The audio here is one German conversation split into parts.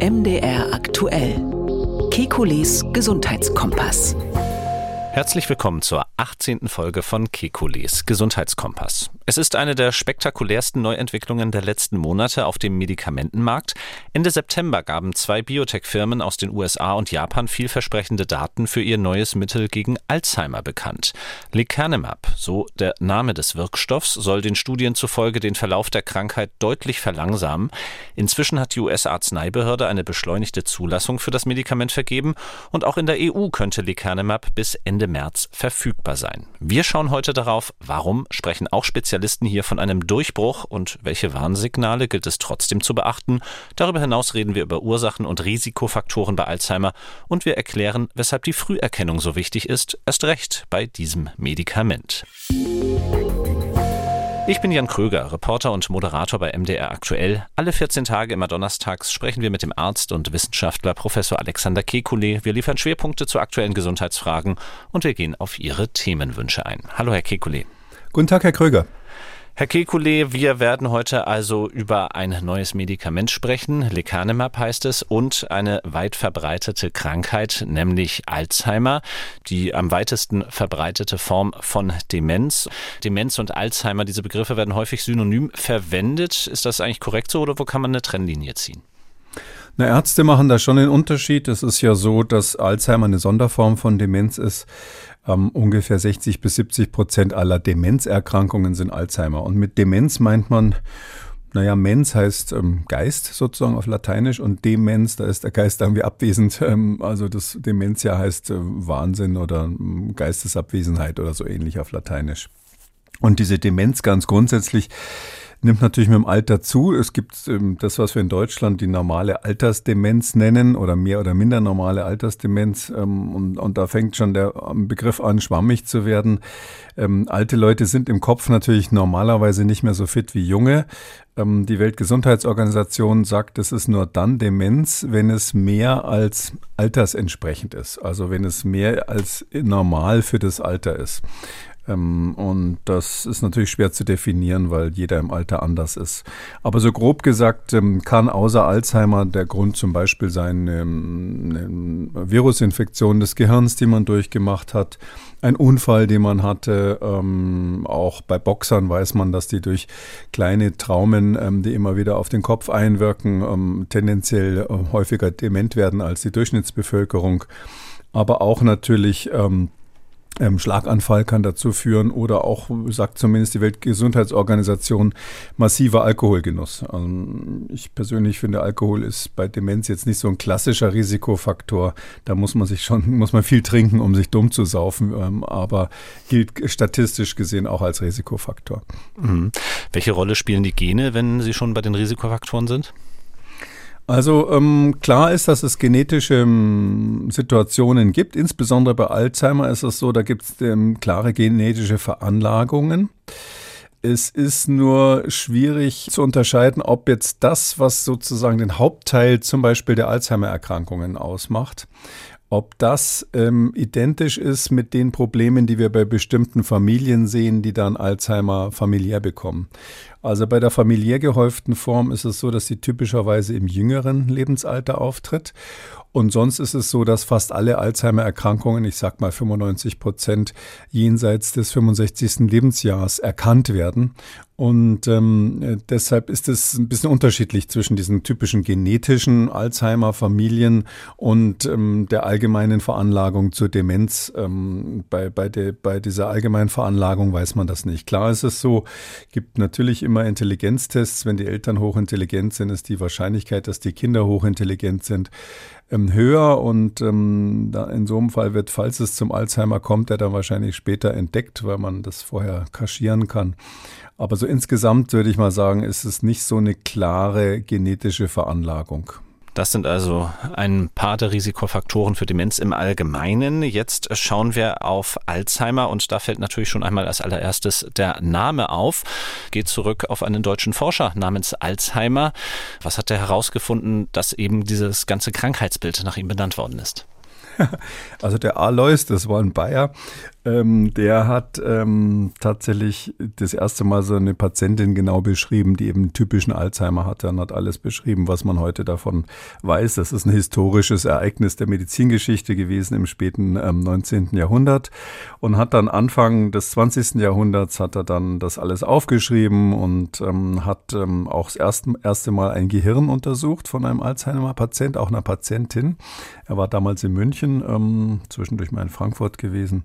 MDR aktuell. Kekules Gesundheitskompass. Herzlich willkommen zur 18. Folge von Kekules Gesundheitskompass. Es ist eine der spektakulärsten Neuentwicklungen der letzten Monate auf dem Medikamentenmarkt. Ende September gaben zwei Biotech-Firmen aus den USA und Japan vielversprechende Daten für ihr neues Mittel gegen Alzheimer bekannt. Lecanemab, so der Name des Wirkstoffs, soll den Studien zufolge den Verlauf der Krankheit deutlich verlangsamen. Inzwischen hat die US-Arzneibehörde eine beschleunigte Zulassung für das Medikament vergeben und auch in der EU könnte Lecanemab bis Ende März verfügbar sein. Wir schauen heute darauf, warum sprechen auch Spezialisten hier von einem Durchbruch und welche Warnsignale gilt es trotzdem zu beachten. Darüber hinaus reden wir über Ursachen und Risikofaktoren bei Alzheimer und wir erklären, weshalb die Früherkennung so wichtig ist, erst recht bei diesem Medikament. Ich bin Jan Kröger, Reporter und Moderator bei MDR Aktuell. Alle 14 Tage immer donnerstags sprechen wir mit dem Arzt und Wissenschaftler Professor Alexander Kekulé. Wir liefern Schwerpunkte zu aktuellen Gesundheitsfragen und wir gehen auf Ihre Themenwünsche ein. Hallo, Herr Kekulé. Guten Tag, Herr Kröger. Herr Kekulé, wir werden heute also über ein neues Medikament sprechen. Lecanemab heißt es und eine weit verbreitete Krankheit, nämlich Alzheimer, die am weitesten verbreitete Form von Demenz. Demenz und Alzheimer, diese Begriffe werden häufig synonym verwendet. Ist das eigentlich korrekt so oder wo kann man eine Trennlinie ziehen? Na, Ärzte machen da schon den Unterschied. Es ist ja so, dass Alzheimer eine Sonderform von Demenz ist. Ähm, ungefähr 60 bis 70 Prozent aller Demenzerkrankungen sind Alzheimer. Und mit Demenz meint man, naja, Mens heißt ähm, Geist sozusagen auf Lateinisch und Demenz, da ist der Geist irgendwie abwesend. Ähm, also das Dementia heißt äh, Wahnsinn oder ähm, Geistesabwesenheit oder so ähnlich auf Lateinisch. Und diese Demenz ganz grundsätzlich nimmt natürlich mit dem Alter zu. Es gibt ähm, das, was wir in Deutschland die normale Altersdemenz nennen oder mehr oder minder normale Altersdemenz. Ähm, und, und da fängt schon der ähm, Begriff an, schwammig zu werden. Ähm, alte Leute sind im Kopf natürlich normalerweise nicht mehr so fit wie junge. Ähm, die Weltgesundheitsorganisation sagt, es ist nur dann Demenz, wenn es mehr als altersentsprechend ist. Also wenn es mehr als normal für das Alter ist. Ähm, und das ist natürlich schwer zu definieren, weil jeder im Alter anders ist. Aber so grob gesagt ähm, kann außer Alzheimer der Grund zum Beispiel sein, ähm, eine Virusinfektion des Gehirns, die man durchgemacht hat, ein Unfall, den man hatte. auch bei Boxern weiß man, dass die durch kleine Traumen, die immer wieder auf den Kopf einwirken, tendenziell äh, häufiger dement werden als die Durchschnittsbevölkerung. Aber auch natürlich Schlaganfall kann dazu führen oder auch, sagt zumindest die Weltgesundheitsorganisation, massiver Alkoholgenuss. Also ich persönlich finde, Alkohol ist bei Demenz jetzt nicht so ein klassischer Risikofaktor. Da muss man sich schon, muss man viel trinken, um sich dumm zu saufen, ähm, aber gilt statistisch gesehen auch als Risikofaktor. Mhm. Welche Rolle spielen die Gene, wenn sie schon bei den Risikofaktoren sind? Also ähm, klar ist, dass es genetische ähm, Situationen gibt. Insbesondere bei Alzheimer ist es so, da gibt es ähm, klare genetische Veranlagungen. Es ist nur schwierig zu unterscheiden, ob jetzt das, was sozusagen den Hauptteil zum Beispiel der Alzheimer-Erkrankungen ausmacht, ob das ähm, identisch ist mit den Problemen, die wir bei bestimmten Familien sehen, die dann Alzheimer familiär bekommen. Also bei der familiär gehäuften Form ist es so, dass sie typischerweise im jüngeren Lebensalter auftritt. Und sonst ist es so, dass fast alle Alzheimer-Erkrankungen, ich sag mal 95 Prozent, jenseits des 65. Lebensjahres erkannt werden. Und ähm, deshalb ist es ein bisschen unterschiedlich zwischen diesen typischen genetischen Alzheimer-Familien und ähm, der allgemeinen Veranlagung zur Demenz. Ähm, bei, bei, de, bei dieser allgemeinen Veranlagung weiß man das nicht. Klar ist es so, gibt natürlich immer Intelligenztests. Wenn die Eltern hochintelligent sind, ist die Wahrscheinlichkeit, dass die Kinder hochintelligent sind, höher. Und ähm, in so einem Fall wird, falls es zum Alzheimer kommt, der dann wahrscheinlich später entdeckt, weil man das vorher kaschieren kann. Aber so insgesamt würde ich mal sagen, ist es nicht so eine klare genetische Veranlagung. Das sind also ein paar der Risikofaktoren für Demenz im Allgemeinen. Jetzt schauen wir auf Alzheimer und da fällt natürlich schon einmal als allererstes der Name auf. Geht zurück auf einen deutschen Forscher namens Alzheimer. Was hat er herausgefunden, dass eben dieses ganze Krankheitsbild nach ihm benannt worden ist? Also der Alois, das war ein Bayer, ähm, der hat ähm, tatsächlich das erste Mal so eine Patientin genau beschrieben, die eben typischen Alzheimer hatte und hat alles beschrieben, was man heute davon weiß. Das ist ein historisches Ereignis der Medizingeschichte gewesen im späten ähm, 19. Jahrhundert und hat dann Anfang des 20. Jahrhunderts hat er dann das alles aufgeschrieben und ähm, hat ähm, auch das erste, erste Mal ein Gehirn untersucht von einem Alzheimer-Patient, auch einer Patientin. Er war damals in München, ähm, zwischendurch mal in Frankfurt gewesen.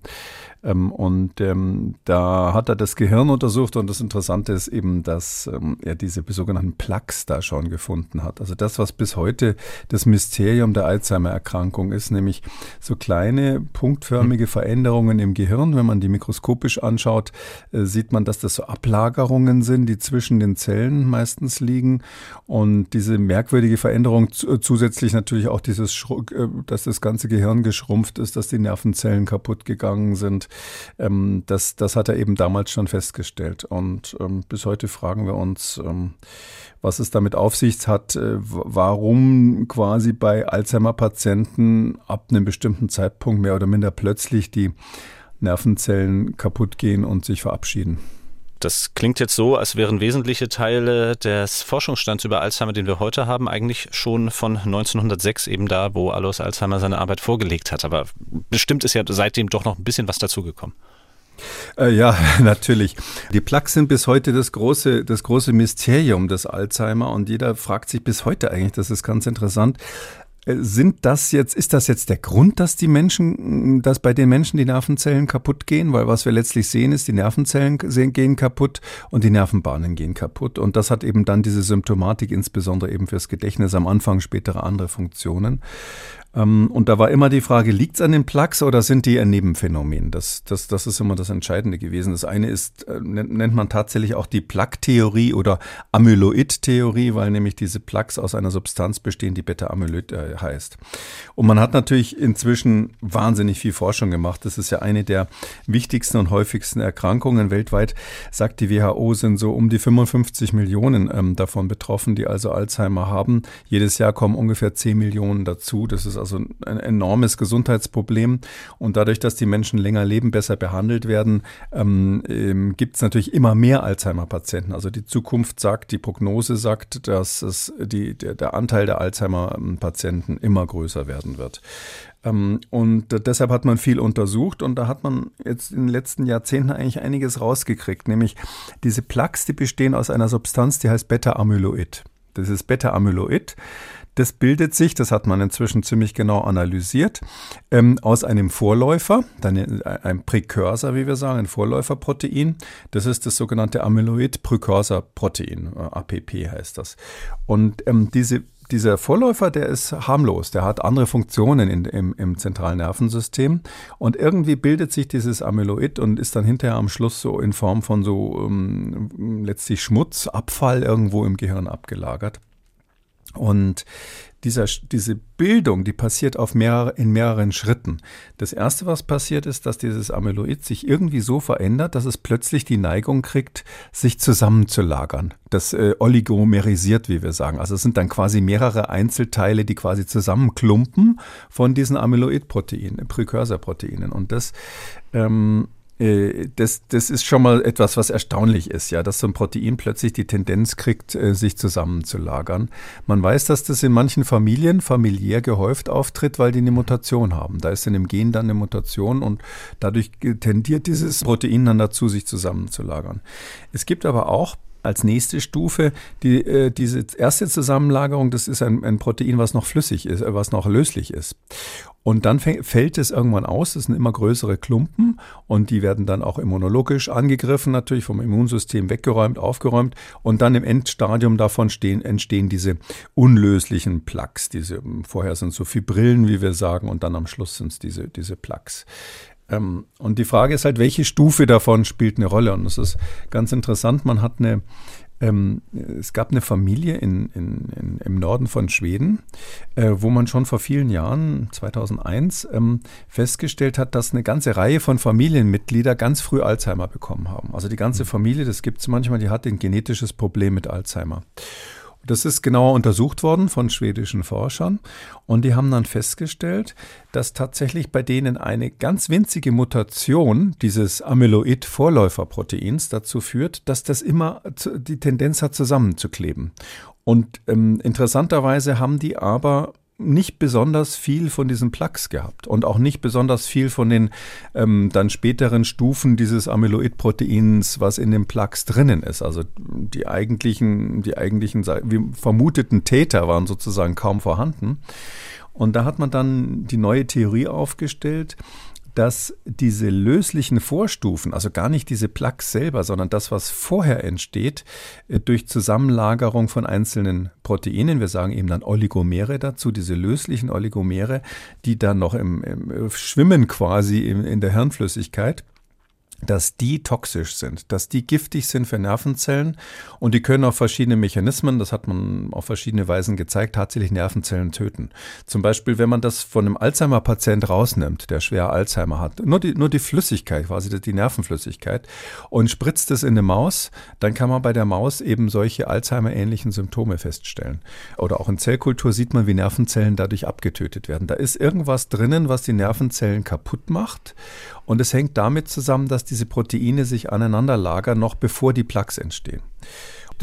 Ähm, und ähm, da hat er das Gehirn untersucht und das Interessante ist eben, dass ähm, er diese sogenannten Plaques da schon gefunden hat. Also das, was bis heute das Mysterium der Alzheimer-Erkrankung ist, nämlich so kleine punktförmige Veränderungen im Gehirn. Wenn man die mikroskopisch anschaut, äh, sieht man, dass das so Ablagerungen sind, die zwischen den Zellen meistens liegen. Und diese merkwürdige Veränderung zusätzlich natürlich auch dieses, äh, dass das ganze Gehirn geschrumpft ist, dass die Nervenzellen kaputt gegangen sind, ähm, das, das hat er eben damals schon festgestellt. Und ähm, bis heute fragen wir uns, ähm, was es damit auf sich hat, äh, warum quasi bei Alzheimer-Patienten ab einem bestimmten Zeitpunkt mehr oder minder plötzlich die Nervenzellen kaputt gehen und sich verabschieden. Das klingt jetzt so, als wären wesentliche Teile des Forschungsstands über Alzheimer, den wir heute haben, eigentlich schon von 1906 eben da, wo Alois Alzheimer seine Arbeit vorgelegt hat. Aber bestimmt ist ja seitdem doch noch ein bisschen was dazugekommen. Äh, ja, natürlich. Die Plaques sind bis heute das große, das große Mysterium des Alzheimer und jeder fragt sich bis heute eigentlich, das ist ganz interessant, sind das jetzt, ist das jetzt der Grund, dass die Menschen, dass bei den Menschen die Nervenzellen kaputt gehen? Weil was wir letztlich sehen, ist, die Nervenzellen gehen kaputt und die Nervenbahnen gehen kaputt. Und das hat eben dann diese Symptomatik, insbesondere eben fürs Gedächtnis, am Anfang spätere andere Funktionen. Ähm, und da war immer die Frage, liegt es an den Plaques oder sind die ein Nebenphänomen? Das, das, das ist immer das Entscheidende gewesen. Das eine ist, äh, nennt man tatsächlich auch die Plaque-Theorie oder Amyloid-Theorie, weil nämlich diese Plaques aus einer Substanz bestehen, die Beta-Amyloid äh, heißt. Und man hat natürlich inzwischen wahnsinnig viel Forschung gemacht. Das ist ja eine der wichtigsten und häufigsten Erkrankungen weltweit, sagt die WHO, sind so um die 55 Millionen ähm, davon betroffen, die also Alzheimer haben. Jedes Jahr kommen ungefähr 10 Millionen dazu. Das ist also ein enormes Gesundheitsproblem. Und dadurch, dass die Menschen länger leben, besser behandelt werden, ähm, ähm, gibt es natürlich immer mehr Alzheimer-Patienten. Also die Zukunft sagt, die Prognose sagt, dass es die, der, der Anteil der Alzheimer-Patienten immer größer werden wird. Ähm, und deshalb hat man viel untersucht und da hat man jetzt in den letzten Jahrzehnten eigentlich einiges rausgekriegt, nämlich diese Plaques, die bestehen aus einer Substanz, die heißt Beta-Amyloid. Das ist Beta-Amyloid. Das bildet sich, das hat man inzwischen ziemlich genau analysiert, ähm, aus einem Vorläufer, dann ein Präkursor, wie wir sagen, ein Vorläuferprotein. Das ist das sogenannte Amyloid-Präkursor-Protein, äh, APP heißt das. Und ähm, diese dieser Vorläufer, der ist harmlos, der hat andere Funktionen in, im, im zentralen Nervensystem und irgendwie bildet sich dieses Amyloid und ist dann hinterher am Schluss so in Form von so ähm, letztlich Schmutz, Abfall irgendwo im Gehirn abgelagert. Und dieser, diese Bildung, die passiert auf mehrere, in mehreren Schritten. Das erste, was passiert, ist, dass dieses Amyloid sich irgendwie so verändert, dass es plötzlich die Neigung kriegt, sich zusammenzulagern. Das äh, oligomerisiert, wie wir sagen. Also es sind dann quasi mehrere Einzelteile, die quasi zusammenklumpen von diesen Amyloid-Proteinen, Präkursorproteinen. Und das ähm, äh, das, das ist schon mal etwas, was erstaunlich ist, ja, dass so ein Protein plötzlich die Tendenz kriegt, äh, sich zusammenzulagern. Man weiß, dass das in manchen Familien familiär gehäuft auftritt, weil die eine Mutation haben. Da ist in dem Gen dann eine Mutation und dadurch tendiert dieses Protein dann dazu, sich zusammenzulagern. Es gibt aber auch als nächste Stufe die, äh, diese erste Zusammenlagerung, das ist ein, ein Protein, was noch flüssig ist, äh, was noch löslich ist. Und dann fällt es irgendwann aus, das sind immer größere Klumpen und die werden dann auch immunologisch angegriffen, natürlich vom Immunsystem weggeräumt, aufgeräumt und dann im Endstadium davon stehen, entstehen diese unlöslichen Plaques. Diese, vorher sind es so Fibrillen, wie wir sagen, und dann am Schluss sind es diese, diese Plaques. Ähm, und die Frage ist halt, welche Stufe davon spielt eine Rolle? Und das ist ganz interessant. Man hat eine, ähm, es gab eine Familie in, in, in, im Norden von Schweden, äh, wo man schon vor vielen Jahren, 2001, ähm, festgestellt hat, dass eine ganze Reihe von Familienmitgliedern ganz früh Alzheimer bekommen haben. Also die ganze mhm. Familie, das gibt es manchmal, die hat ein genetisches Problem mit Alzheimer. Das ist genauer untersucht worden von schwedischen Forschern und die haben dann festgestellt, dass tatsächlich bei denen eine ganz winzige Mutation dieses Amyloid-Vorläuferproteins dazu führt, dass das immer die Tendenz hat, zusammenzukleben. Und ähm, interessanterweise haben die aber nicht besonders viel von diesen Plaques gehabt und auch nicht besonders viel von den ähm, dann späteren Stufen dieses Amyloid-Proteins, was in den Plaques drinnen ist. Also die eigentlichen, die eigentlichen wie vermuteten Täter waren sozusagen kaum vorhanden. Und da hat man dann die neue Theorie aufgestellt, dass diese löslichen Vorstufen, also gar nicht diese Plaques selber, sondern das, was vorher entsteht, äh, durch Zusammenlagerung von einzelnen Proteinen, wir sagen eben dann Oligomere dazu, diese löslichen Oligomere, die dann noch im, im Schwimmen quasi in, in der Hirnflüssigkeit, dass die toxisch sind, dass die giftig sind für Nervenzellen und die können auf verschiedene Mechanismen, das hat man auf verschiedene Weisen gezeigt, tatsächlich Nervenzellen töten. Zum Beispiel, wenn man das von einem Alzheimer-Patient rausnimmt, der schwer Alzheimer hat, nur die, nur die Flüssigkeit, quasi die Nervenflüssigkeit und spritzt es in eine Maus, dann kann man bei der Maus eben solche Alzheimer-ähnlichen Symptome feststellen. Oder auch in Zellkultur sieht man, wie Nervenzellen dadurch abgetötet werden. Da ist irgendwas drinnen, was die Nervenzellen kaputt macht und es hängt damit zusammen, dass diese Proteine sich aneinander lagern, noch bevor die Plaques entstehen.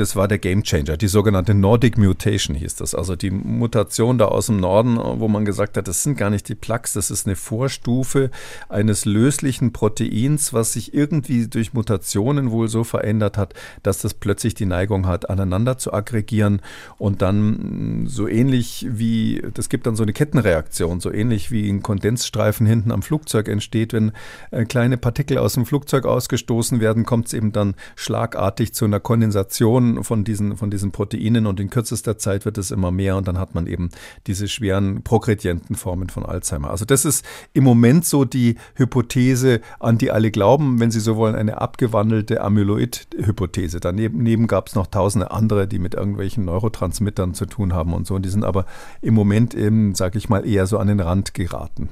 Das war der Gamechanger, die sogenannte Nordic Mutation hieß das. Also die Mutation da aus dem Norden, wo man gesagt hat, das sind gar nicht die Plaques, das ist eine Vorstufe eines löslichen Proteins, was sich irgendwie durch Mutationen wohl so verändert hat, dass das plötzlich die Neigung hat, aneinander zu aggregieren. Und dann so ähnlich wie, das gibt dann so eine Kettenreaktion, so ähnlich wie ein Kondensstreifen hinten am Flugzeug entsteht, wenn äh, kleine Partikel aus dem Flugzeug ausgestoßen werden, kommt es eben dann schlagartig zu einer Kondensation von diesen, von diesen Proteinen und in kürzester Zeit wird es immer mehr und dann hat man eben diese schweren progredienten Formen von Alzheimer. Also das ist im Moment so die Hypothese, an die alle glauben, wenn Sie so wollen, eine abgewandelte Amyloid-Hypothese. Daneben gab es noch tausende andere, die mit irgendwelchen Neurotransmittern zu tun haben und so. Und die sind aber im Moment eben, sage ich mal, eher so an den Rand geraten.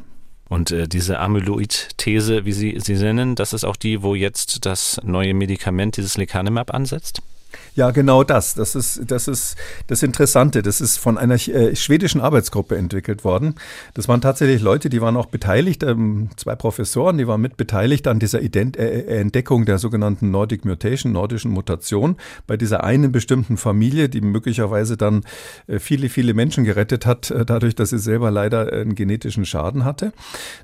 Und äh, diese Amyloid-These, wie Sie sie nennen, das ist auch die, wo jetzt das neue Medikament, dieses Lecanemab, ansetzt? Ja, genau das. Das ist, das ist das Interessante. Das ist von einer äh, schwedischen Arbeitsgruppe entwickelt worden. Das waren tatsächlich Leute, die waren auch beteiligt, ähm, zwei Professoren, die waren mit beteiligt an dieser Ident äh, äh, Entdeckung der sogenannten Nordic Mutation, nordischen Mutation, bei dieser einen bestimmten Familie, die möglicherweise dann äh, viele, viele Menschen gerettet hat, äh, dadurch, dass sie selber leider einen genetischen Schaden hatte.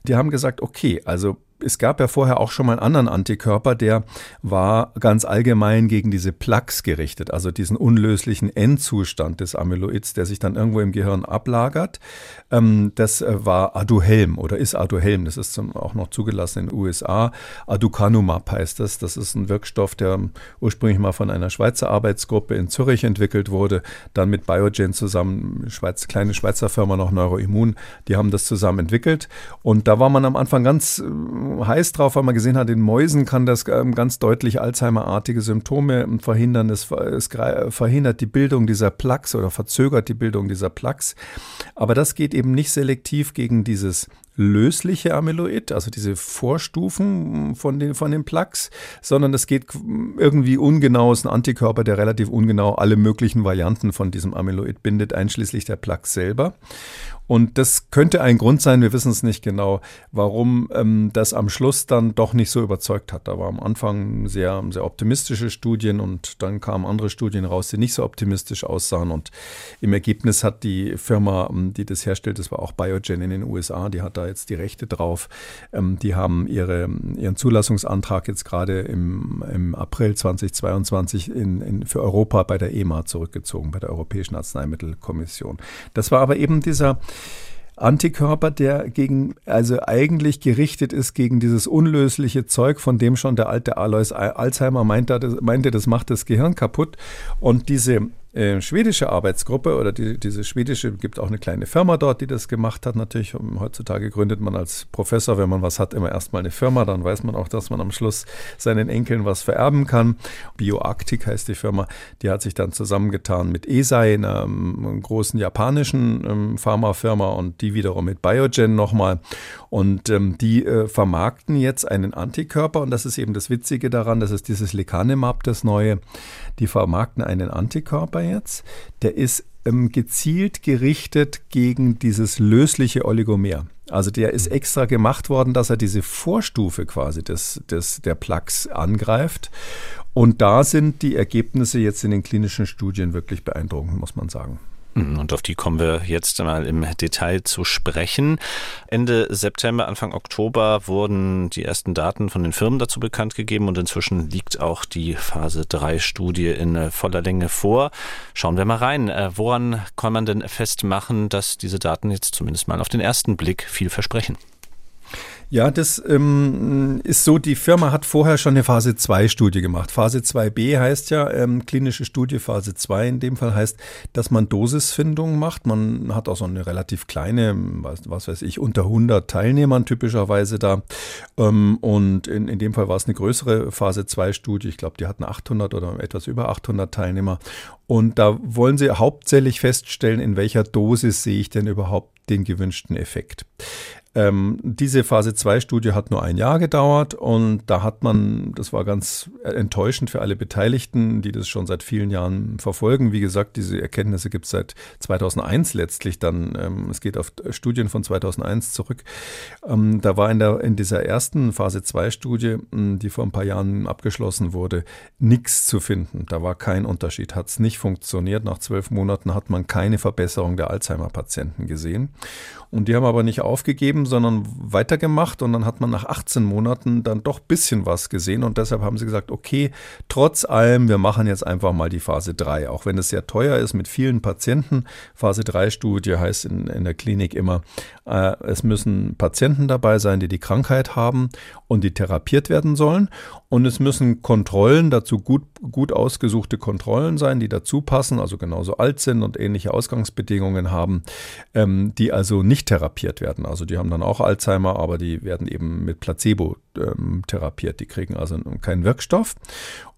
Die haben gesagt, okay, also es gab ja vorher auch schon mal einen anderen Antikörper, der war ganz allgemein gegen diese Plaques gerichtet, also diesen unlöslichen Endzustand des Amyloids, der sich dann irgendwo im Gehirn ablagert. Ähm, das äh, war Aduhelm oder ist Aduhelm, das ist auch noch zugelassen in den USA. Aducanumab heißt das. Das ist ein Wirkstoff, der ursprünglich mal von einer Schweizer Arbeitsgruppe in Zürich entwickelt wurde, dann mit Biogen zusammen, Schweiz, kleine Schweizer Firma noch Neuroimmun, die haben das zusammen entwickelt. Und da war man am Anfang ganz äh, heiß drauf, weil man gesehen hat, in Mäusen kann das ähm, ganz deutlich Alzheimer-artige Symptome verhindern. Es, es verhindert die Bildung dieser Plaques oder verzögert die Bildung dieser Plaques. Aber das geht eben nicht selektiv gegen dieses lösliche Amyloid, also diese Vorstufen von den, von den Plaques, sondern es geht irgendwie ungenau, es ist ein Antikörper, der relativ ungenau alle möglichen Varianten von diesem Amyloid bindet, einschließlich der Plaques selber. Und das könnte ein Grund sein, wir wissen es nicht genau, warum ähm, das am Schluss dann doch nicht so überzeugt hat. Da war am Anfang sehr, sehr optimistische Studien und dann kamen andere Studien raus, die nicht so optimistisch aussahen. Und im Ergebnis hat die Firma, ähm, die das herstellt, das war auch Biogen in den USA, die hat da jetzt die Rechte drauf. Ähm, die haben ihre, ihren Zulassungsantrag jetzt gerade im, im April 2022 in, in, für Europa bei der EMA zurückgezogen, bei der Europäischen Arzneimittelkommission. Das war aber eben dieser Antikörper, der gegen, also eigentlich gerichtet ist gegen dieses unlösliche Zeug, von dem schon der alte Alois Alzheimer meinte, meinte, das macht das Gehirn kaputt. Und diese äh, schwedische Arbeitsgruppe oder die, diese schwedische, gibt auch eine kleine Firma dort, die das gemacht hat. Natürlich, heutzutage gründet man als Professor, wenn man was hat, immer erstmal eine Firma, dann weiß man auch, dass man am Schluss seinen Enkeln was vererben kann. BioArctic heißt die Firma, die hat sich dann zusammengetan mit einer, einer ähm, großen japanischen ähm, Pharmafirma und die wiederum mit Biogen nochmal. Und ähm, die äh, vermarkten jetzt einen Antikörper und das ist eben das Witzige daran, das ist dieses Lecanemab, das neue. Die vermarkten einen Antikörper jetzt, der ist ähm, gezielt gerichtet gegen dieses lösliche Oligomer. Also der ist extra gemacht worden, dass er diese Vorstufe quasi des, des, der Plaques angreift. Und da sind die Ergebnisse jetzt in den klinischen Studien wirklich beeindruckend, muss man sagen. Mhm, und auf die kommen wir jetzt mal im Detail zu sprechen. Ende September, Anfang Oktober wurden die ersten Daten von den Firmen dazu bekannt gegeben und inzwischen liegt auch die Phase 3 Studie in voller Länge vor. Schauen wir mal rein. Äh, woran kann man denn festmachen, dass diese Daten jetzt zumindest mal auf den ersten Blick viel versprechen? Ja, das ähm, ist so, die Firma hat vorher schon eine Phase 2 Studie gemacht. Phase 2b heißt ja ähm, klinische Studie, Phase 2 in dem Fall heißt, dass man Dosisfindung macht. Man hat auch so eine relativ kleine, was, was weiß ich, unter 100 Teilnehmern typischerweise da. Ähm, und in, in dem Fall war es eine größere Phase 2 Studie. Ich glaube, die hatten 800 oder etwas über 800 Teilnehmer. Und da wollen sie hauptsächlich feststellen, in welcher Dosis sehe ich denn überhaupt den gewünschten Effekt. Ähm, diese Phase 2 Studie hat nur ein Jahr gedauert und da hat man, das war ganz enttäuschend für alle Beteiligten, die das schon seit vielen Jahren verfolgen. Wie gesagt, diese Erkenntnisse gibt es seit 2001 letztlich dann. Ähm, es geht auf Studien von 2001 zurück. Ähm, da war in, der, in dieser ersten Phase 2 Studie, hm, die vor ein paar Jahren abgeschlossen wurde, nichts zu finden. Da war kein Unterschied, hat es nicht funktioniert. Nach zwölf Monaten hat man keine Verbesserung der Alzheimer-Patienten gesehen. Und die haben aber nicht aufgegeben, sondern weitergemacht. Und dann hat man nach 18 Monaten dann doch bisschen was gesehen. Und deshalb haben sie gesagt, okay, trotz allem, wir machen jetzt einfach mal die Phase 3. Auch wenn es sehr teuer ist mit vielen Patienten. Phase 3 Studie heißt in, in der Klinik immer, äh, es müssen Patienten dabei sein, die die Krankheit haben und die therapiert werden sollen. Und es müssen Kontrollen, dazu gut, gut ausgesuchte Kontrollen sein, die dazu passen, also genauso alt sind und ähnliche Ausgangsbedingungen haben, ähm, die also nicht therapiert werden. Also die haben dann auch Alzheimer, aber die werden eben mit Placebo ähm, therapiert. Die kriegen also keinen Wirkstoff.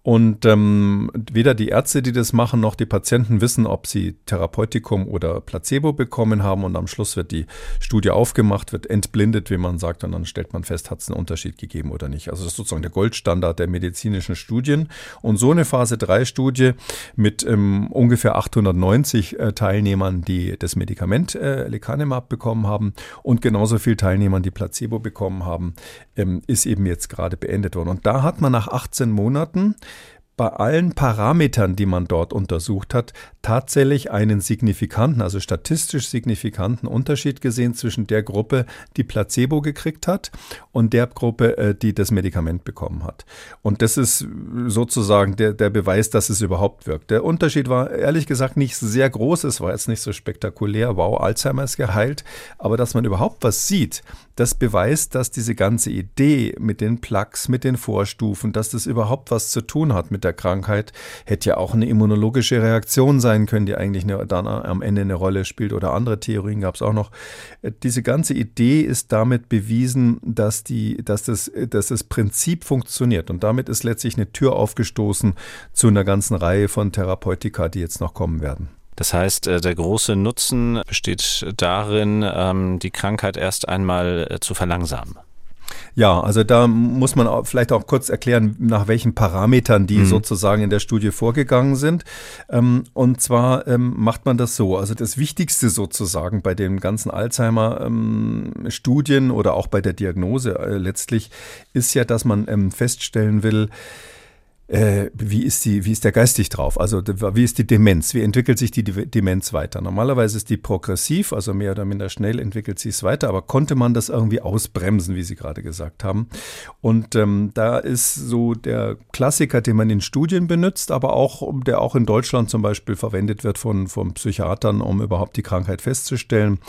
Und ähm, weder die Ärzte, die das machen, noch die Patienten wissen, ob sie Therapeutikum oder Placebo bekommen haben. Und am Schluss wird die Studie aufgemacht, wird entblindet, wie man sagt, und dann stellt man fest, hat es einen Unterschied gegeben oder nicht. Also das ist sozusagen der Goldstandard der medizinischen Studien. Und so eine Phase 3 Studie mit ähm, ungefähr 890 äh, Teilnehmern, die das Medikament äh, Lecanemab bekommen haben und genauso viel Teilnehmern, die Placebo bekommen haben, ähm, ist eben jetzt gerade beendet worden. Und da hat man nach 18 Monaten bei allen Parametern, die man dort untersucht hat, tatsächlich einen signifikanten, also statistisch signifikanten Unterschied gesehen zwischen der Gruppe, die Placebo gekriegt hat und der Gruppe, äh, die das Medikament bekommen hat. Und das ist sozusagen der, der Beweis, dass es überhaupt wirkt. Der Unterschied war ehrlich gesagt nicht sehr groß, es war jetzt nicht so spektakulär, wow, Alzheimer ist geheilt, aber dass man überhaupt was sieht, das beweist, dass diese ganze Idee mit den Plaques, mit den Vorstufen, dass das überhaupt was zu tun hat mit der Krankheit, hätte ja auch eine immunologische Reaktion sein können, die eigentlich eine, dann am Ende eine Rolle spielt oder andere Theorien gab es auch noch. Diese ganze Idee ist damit bewiesen, dass, die, dass, das, dass das Prinzip funktioniert und damit ist letztlich eine Tür aufgestoßen zu einer ganzen Reihe von Therapeutika, die jetzt noch kommen werden. Das heißt, äh, der große Nutzen besteht darin, ähm, die Krankheit erst einmal äh, zu verlangsamen. Ja, also da muss man vielleicht auch kurz erklären, nach welchen Parametern die mhm. sozusagen in der Studie vorgegangen sind. Ähm, und zwar ähm, macht man das so. Also das Wichtigste sozusagen bei den ganzen Alzheimer-Studien oder auch bei der Diagnose äh, letztlich ist ja, dass man feststellen will, äh, wie, ist die, wie ist der geistig drauf? Also wie ist die Demenz? Wie entwickelt sich die Demenz weiter? Normalerweise ist die progressiv, also mehr oder minder schnell entwickelt sie es weiter, aber konnte man das irgendwie ausbremsen, wie Sie gerade gesagt haben? Und ähm, da ist so der Klassiker, den man in Studien benutzt, aber auch, der auch in Deutschland zum Beispiel verwendet wird von, von Psychiatern, um überhaupt die Krankheit festzustellen.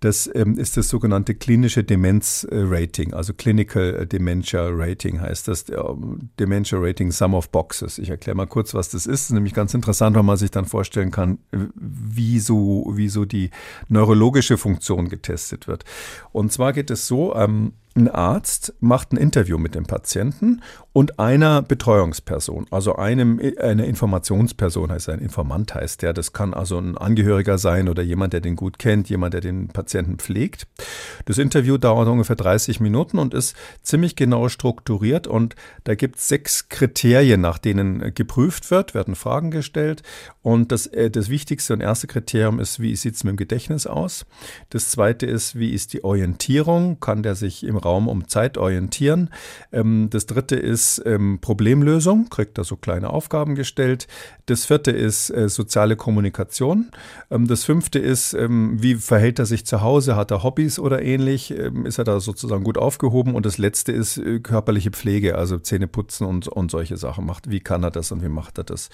Das ähm, ist das sogenannte klinische Demenz-Rating, also Clinical Dementia Rating heißt das, Dementia Rating Sum Boxes. Ich erkläre mal kurz, was das ist. Das ist nämlich ganz interessant, weil man sich dann vorstellen kann, wie so, wie so die neurologische Funktion getestet wird. Und zwar geht es so, ähm, ein Arzt macht ein Interview mit dem Patienten und einer Betreuungsperson, also einem, eine Informationsperson heißt ein Informant heißt der. Das kann also ein Angehöriger sein oder jemand, der den gut kennt, jemand, der den Patienten pflegt. Das Interview dauert ungefähr 30 Minuten und ist ziemlich genau strukturiert und da gibt es sechs Kriterien, nach denen geprüft wird, werden Fragen gestellt und das, äh, das wichtigste und erste Kriterium ist, wie sieht es mit dem Gedächtnis aus? Das zweite ist, wie ist die Orientierung? Kann der sich im Raum um Zeit orientieren. Ähm, das dritte ist ähm, Problemlösung, kriegt da so kleine Aufgaben gestellt. Das vierte ist äh, soziale Kommunikation. Ähm, das fünfte ist, ähm, wie verhält er sich zu Hause? Hat er Hobbys oder ähnlich? Ähm, ist er da sozusagen gut aufgehoben? Und das letzte ist äh, körperliche Pflege, also Zähne putzen und, und solche Sachen macht. Wie kann er das und wie macht er das?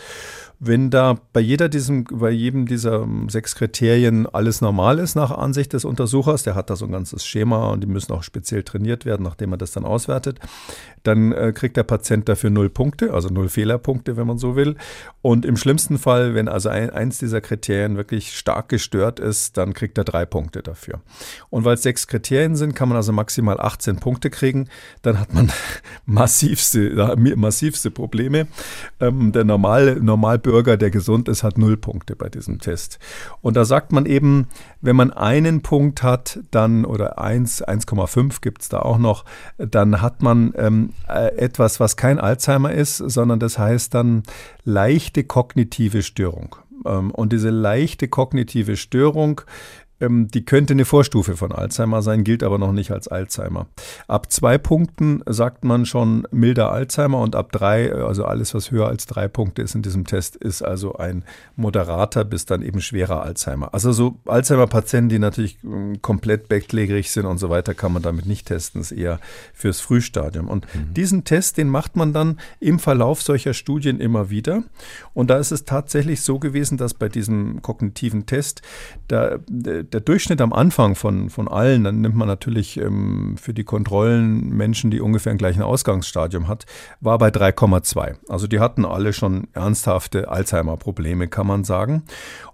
Wenn da bei jeder diesem, bei jedem dieser ähm, sechs Kriterien alles normal ist nach Ansicht des Untersuchers, der hat da so ein ganzes Schema und die müssen auch speziell trainieren trainiert werden, nachdem er das dann auswertet. Dann äh, kriegt der Patient dafür null Punkte, also null Fehlerpunkte, wenn man so will. Und im schlimmsten Fall, wenn also ein, eins dieser Kriterien wirklich stark gestört ist, dann kriegt er drei Punkte dafür. Und weil es sechs Kriterien sind, kann man also maximal 18 Punkte kriegen. Dann hat man massivste, massivste Probleme. Ähm, der Normal, Normalbürger, der gesund ist, hat null Punkte bei diesem Test. Und da sagt man eben, wenn man einen Punkt hat, dann oder 1, 1,5 gibt es da auch noch, dann hat man ähm, äh, etwas, was kein Alzheimer ist, sondern das heißt dann leichte kognitive Störung. Ähm, und diese leichte kognitive Störung die könnte eine Vorstufe von Alzheimer sein, gilt aber noch nicht als Alzheimer. Ab zwei Punkten sagt man schon milder Alzheimer und ab drei, also alles, was höher als drei Punkte ist in diesem Test, ist also ein moderater bis dann eben schwerer Alzheimer. Also so Alzheimer-Patienten, die natürlich ähm, komplett bettlägerig sind und so weiter, kann man damit nicht testen, das ist eher fürs Frühstadium. Und mhm. diesen Test, den macht man dann im Verlauf solcher Studien immer wieder. Und da ist es tatsächlich so gewesen, dass bei diesem kognitiven Test da, der Durchschnitt am Anfang von, von allen, dann nimmt man natürlich ähm, für die Kontrollen Menschen, die ungefähr ein gleichen Ausgangsstadium hat, war bei 3,2. Also die hatten alle schon ernsthafte Alzheimer-Probleme, kann man sagen.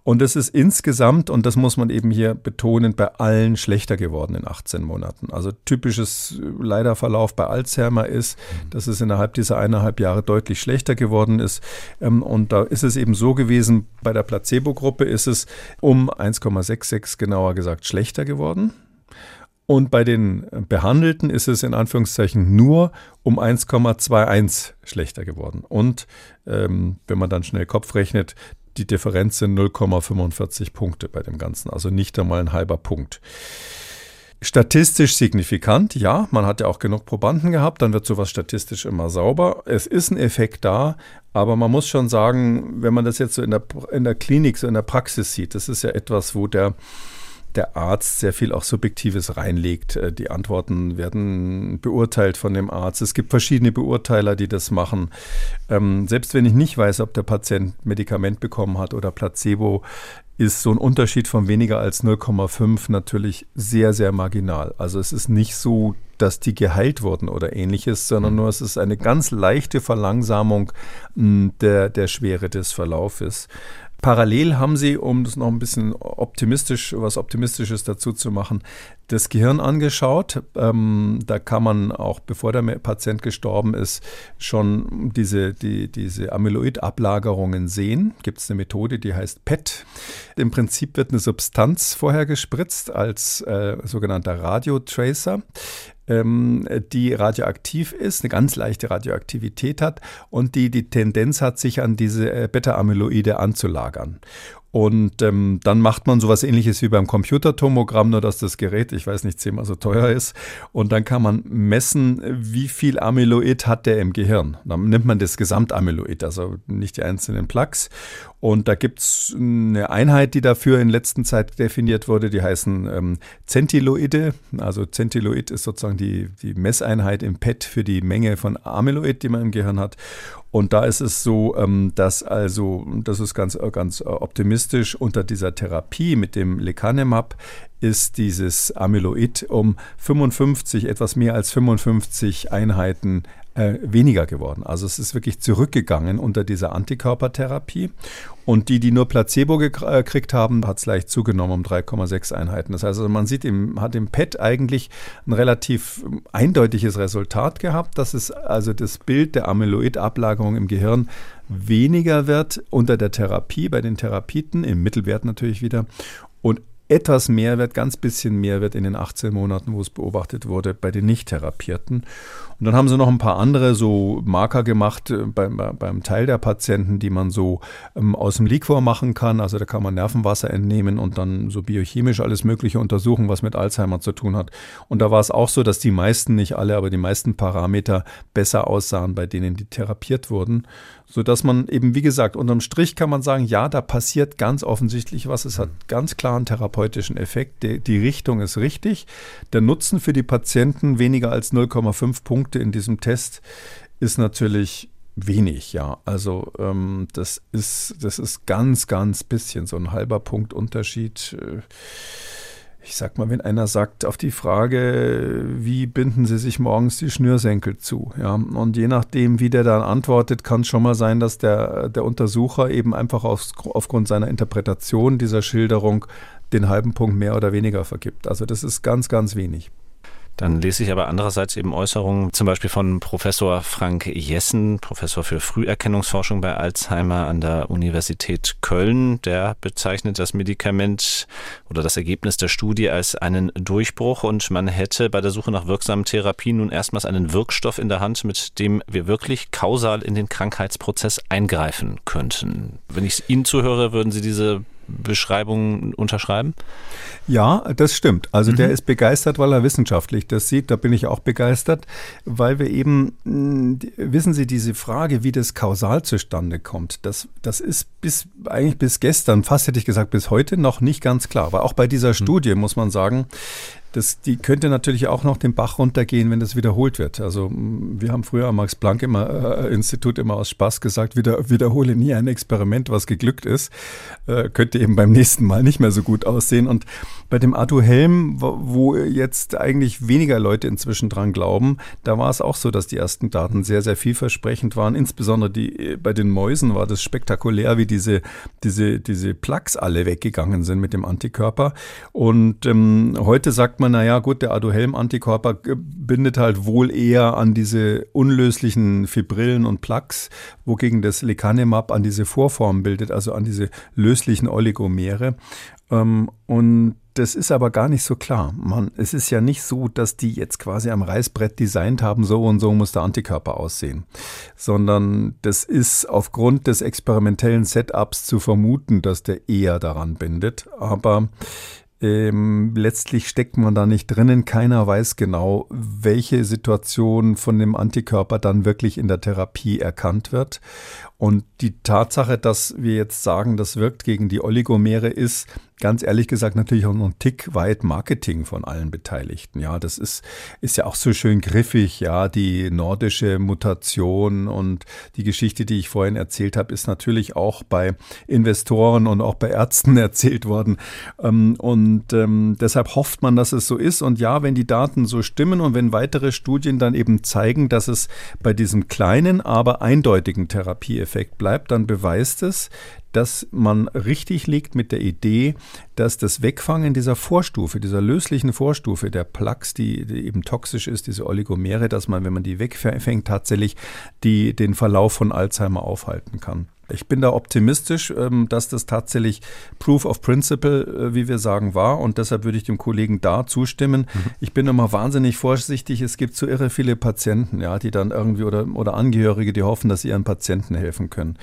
Und es ist insgesamt, und das muss man eben hier betonen, bei allen schlechter geworden in 18 Monaten. Also typisches leider Verlauf bei Alzheimer ist, dass es innerhalb dieser eineinhalb Jahre deutlich schlechter geworden ist. Ähm, und da ist es eben so gewesen, bei der Placebo-Gruppe ist es um 1,66 genauer gesagt schlechter geworden. Und bei den Behandelten ist es in Anführungszeichen nur um 1,21 schlechter geworden. Und ähm, wenn man dann schnell Kopf rechnet, die Differenz sind 0,45 Punkte bei dem Ganzen, also nicht einmal ein halber Punkt. Statistisch signifikant, ja, man hat ja auch genug Probanden gehabt, dann wird sowas statistisch immer sauber. Es ist ein Effekt da, aber man muss schon sagen, wenn man das jetzt so in der, in der Klinik, so in der Praxis sieht, das ist ja etwas, wo der der Arzt sehr viel auch Subjektives reinlegt. Äh, die Antworten werden beurteilt von dem Arzt. Es gibt verschiedene Beurteiler, die das machen. Ähm, selbst wenn ich nicht weiß, ob der Patient Medikament bekommen hat oder Placebo, ist so ein Unterschied von weniger als 0,5 natürlich sehr, sehr marginal. Also es ist nicht so, dass die geheilt wurden oder ähnliches, sondern mhm. nur es ist eine ganz leichte Verlangsamung der, der Schwere des Verlaufes. Parallel haben sie, um das noch ein bisschen optimistisch, was Optimistisches dazu zu machen, das Gehirn angeschaut. Ähm, da kann man auch, bevor der Patient gestorben ist, schon diese, die, diese Amyloid-Ablagerungen sehen. Gibt es eine Methode, die heißt PET. Im Prinzip wird eine Substanz vorher gespritzt als äh, sogenannter Radiotracer die radioaktiv ist, eine ganz leichte Radioaktivität hat und die die Tendenz hat, sich an diese äh, Beta-Amyloide anzulagern. Und ähm, dann macht man sowas ähnliches wie beim Computertomogramm, nur dass das Gerät, ich weiß nicht, zehnmal so teuer ist. Und dann kann man messen, wie viel Amyloid hat der im Gehirn. Dann nimmt man das Gesamtamyloid, also nicht die einzelnen Plaques. Und da gibt es eine Einheit, die dafür in letzter Zeit definiert wurde, die heißen ähm, Zentiloide. Also Zentiloid ist sozusagen die, die Messeinheit im PET für die Menge von Amyloid, die man im Gehirn hat. Und da ist es so, ähm, dass also, das ist ganz, ganz optimistisch, unter dieser Therapie mit dem Lecanemab ist dieses Amyloid um 55, etwas mehr als 55 Einheiten äh, weniger geworden. Also es ist wirklich zurückgegangen unter dieser Antikörpertherapie. Und die, die nur Placebo äh, gekriegt haben, hat es leicht zugenommen um 3,6 Einheiten. Das heißt, also man sieht, im, hat im PET eigentlich ein relativ ähm, eindeutiges Resultat gehabt, dass es also das Bild der Amyloidablagerung im Gehirn weniger wird unter der Therapie, bei den Therapiten, im Mittelwert natürlich wieder. Etwas mehr wird, ganz bisschen mehr wird in den 18 Monaten, wo es beobachtet wurde, bei den Nicht-Therapierten. Und dann haben sie noch ein paar andere so Marker gemacht äh, beim, beim Teil der Patienten, die man so ähm, aus dem Liquor machen kann. Also da kann man Nervenwasser entnehmen und dann so biochemisch alles Mögliche untersuchen, was mit Alzheimer zu tun hat. Und da war es auch so, dass die meisten, nicht alle, aber die meisten Parameter besser aussahen bei denen, die therapiert wurden. Sodass man eben, wie gesagt, unterm Strich kann man sagen, ja, da passiert ganz offensichtlich was. Es hat ganz klar einen therapeutischen Effekt. Die, die Richtung ist richtig. Der Nutzen für die Patienten weniger als 0,5 Punkte Punkte in diesem Test ist natürlich wenig, ja. Also ähm, das ist, das ist ganz, ganz bisschen so ein halber Punkt Unterschied. Äh, ich sag mal, wenn einer sagt auf die Frage, wie binden Sie sich morgens die Schnürsenkel zu? Ja, und je nachdem, wie der dann antwortet, kann es schon mal sein, dass der, der Untersucher eben einfach auf, aufgrund seiner Interpretation dieser Schilderung den halben Punkt mehr oder weniger vergibt. Also das ist ganz, ganz wenig. Dann lese ich aber andererseits eben Äußerungen, zum Beispiel von Professor Frank Jessen, Professor für Früherkennungsforschung bei Alzheimer an der Universität Köln. Der bezeichnet das Medikament oder das Ergebnis der Studie als einen Durchbruch und man hätte bei der Suche nach wirksamen Therapien nun erstmals einen Wirkstoff in der Hand, mit dem wir wirklich kausal in den Krankheitsprozess eingreifen könnten. Wenn ich Ihnen zuhöre, würden Sie diese Beschreibung unterschreiben? Ja, das stimmt. Also mhm. der ist begeistert, weil er wissenschaftlich das sieht. Da bin ich auch begeistert, weil wir eben, hm, wissen Sie, diese Frage, wie das kausal zustande kommt, das, das ist bis eigentlich bis gestern, fast hätte ich gesagt, bis heute noch nicht ganz klar. Aber auch bei dieser mhm. Studie muss man sagen, das, die könnte natürlich auch noch den Bach runtergehen, wenn das wiederholt wird. Also wir haben früher am Max-Planck-Institut immer, äh, immer aus Spaß gesagt, wieder, wiederhole nie ein Experiment, was geglückt ist. Äh, könnte eben beim nächsten Mal nicht mehr so gut aussehen. Und bei dem Arthur Helm, wo jetzt eigentlich weniger Leute inzwischen dran glauben, da war es auch so, dass die ersten Daten sehr, sehr vielversprechend waren. Insbesondere die, bei den Mäusen war das spektakulär, wie diese, diese, diese Plaques alle weggegangen sind mit dem Antikörper. Und ähm, heute sagt man, naja gut, der Aduhelm-Antikörper bindet halt wohl eher an diese unlöslichen Fibrillen und Plaques, wogegen das Lecanemab an diese Vorform bildet, also an diese löslichen Oligomere. Ähm, und das ist aber gar nicht so klar. Man, es ist ja nicht so, dass die jetzt quasi am Reißbrett designt haben, so und so muss der Antikörper aussehen, sondern das ist aufgrund des experimentellen Setups zu vermuten, dass der eher daran bindet. Aber ähm, letztlich steckt man da nicht drinnen. Keiner weiß genau, welche Situation von dem Antikörper dann wirklich in der Therapie erkannt wird. Und die Tatsache, dass wir jetzt sagen, das wirkt gegen die Oligomere, ist ganz ehrlich gesagt natürlich auch noch ein Tick weit Marketing von allen Beteiligten. Ja, das ist, ist ja auch so schön griffig. Ja, die nordische Mutation und die Geschichte, die ich vorhin erzählt habe, ist natürlich auch bei Investoren und auch bei Ärzten erzählt worden. Ähm, und ähm, deshalb hofft man, dass es so ist. Und ja, wenn die Daten so stimmen und wenn weitere Studien dann eben zeigen, dass es bei diesem kleinen, aber eindeutigen Therapie Effekt bleibt, dann beweist es, dass man richtig liegt mit der Idee, dass das Wegfangen dieser Vorstufe, dieser löslichen Vorstufe der Plaques, die, die, eben toxisch ist, diese Oligomere, dass man, wenn man die wegfängt, tatsächlich die, den Verlauf von Alzheimer aufhalten kann. Ich bin da optimistisch, ähm, dass das tatsächlich Proof of Principle, äh, wie wir sagen, war. Und deshalb würde ich dem Kollegen da zustimmen. Mhm. Ich bin immer wahnsinnig vorsichtig. Es gibt so irre viele Patienten, ja, die dann irgendwie oder, oder Angehörige, die hoffen, dass sie ihren Patienten helfen können.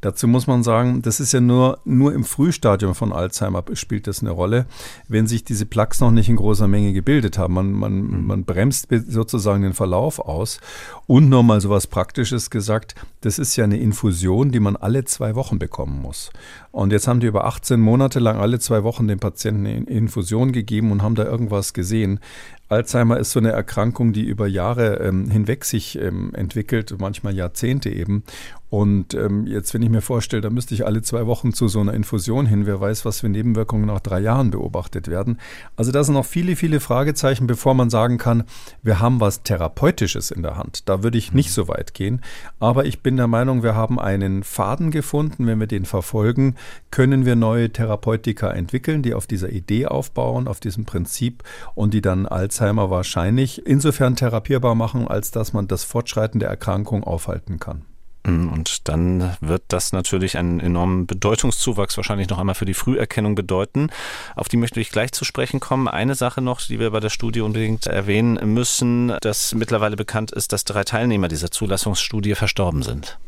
Dazu muss man sagen, das ist ja nur, nur im Frühstadium von Alzheimer spielt das eine Rolle, wenn sich diese Plaques noch nicht in großer Menge gebildet haben. Man, man, mhm. man bremst sozusagen den Verlauf aus. Und nochmal so was Praktisches gesagt, das ist ja eine Infusion, die man alle zwei Wochen bekommen muss. Und jetzt haben die über 18 Monate lang alle zwei Wochen den Patienten eine Infusion gegeben und haben da irgendwas gesehen. Alzheimer ist so eine Erkrankung, die über Jahre ähm, hinweg sich ähm, entwickelt, manchmal Jahrzehnte eben. Und ähm, jetzt, wenn ich mir vorstelle, da müsste ich alle zwei Wochen zu so einer Infusion hin, wer weiß, was für Nebenwirkungen nach drei Jahren beobachtet werden. Also da sind noch viele, viele Fragezeichen, bevor man sagen kann, wir haben was Therapeutisches in der Hand. Da würde ich nicht so weit gehen. Aber ich bin der Meinung, wir haben einen Faden gefunden. Wenn wir den verfolgen, können wir neue Therapeutika entwickeln, die auf dieser Idee aufbauen, auf diesem Prinzip und die dann Alzheimer wahrscheinlich insofern therapierbar machen, als dass man das Fortschreiten der Erkrankung aufhalten kann. Mm, und dann wird das natürlich einen enormen Bedeutungszuwachs wahrscheinlich noch einmal für die Früherkennung bedeuten. Auf die möchte ich gleich zu sprechen kommen. Eine Sache noch, die wir bei der Studie unbedingt erwähnen müssen, dass mittlerweile bekannt ist, dass drei Teilnehmer dieser Zulassungsstudie verstorben sind.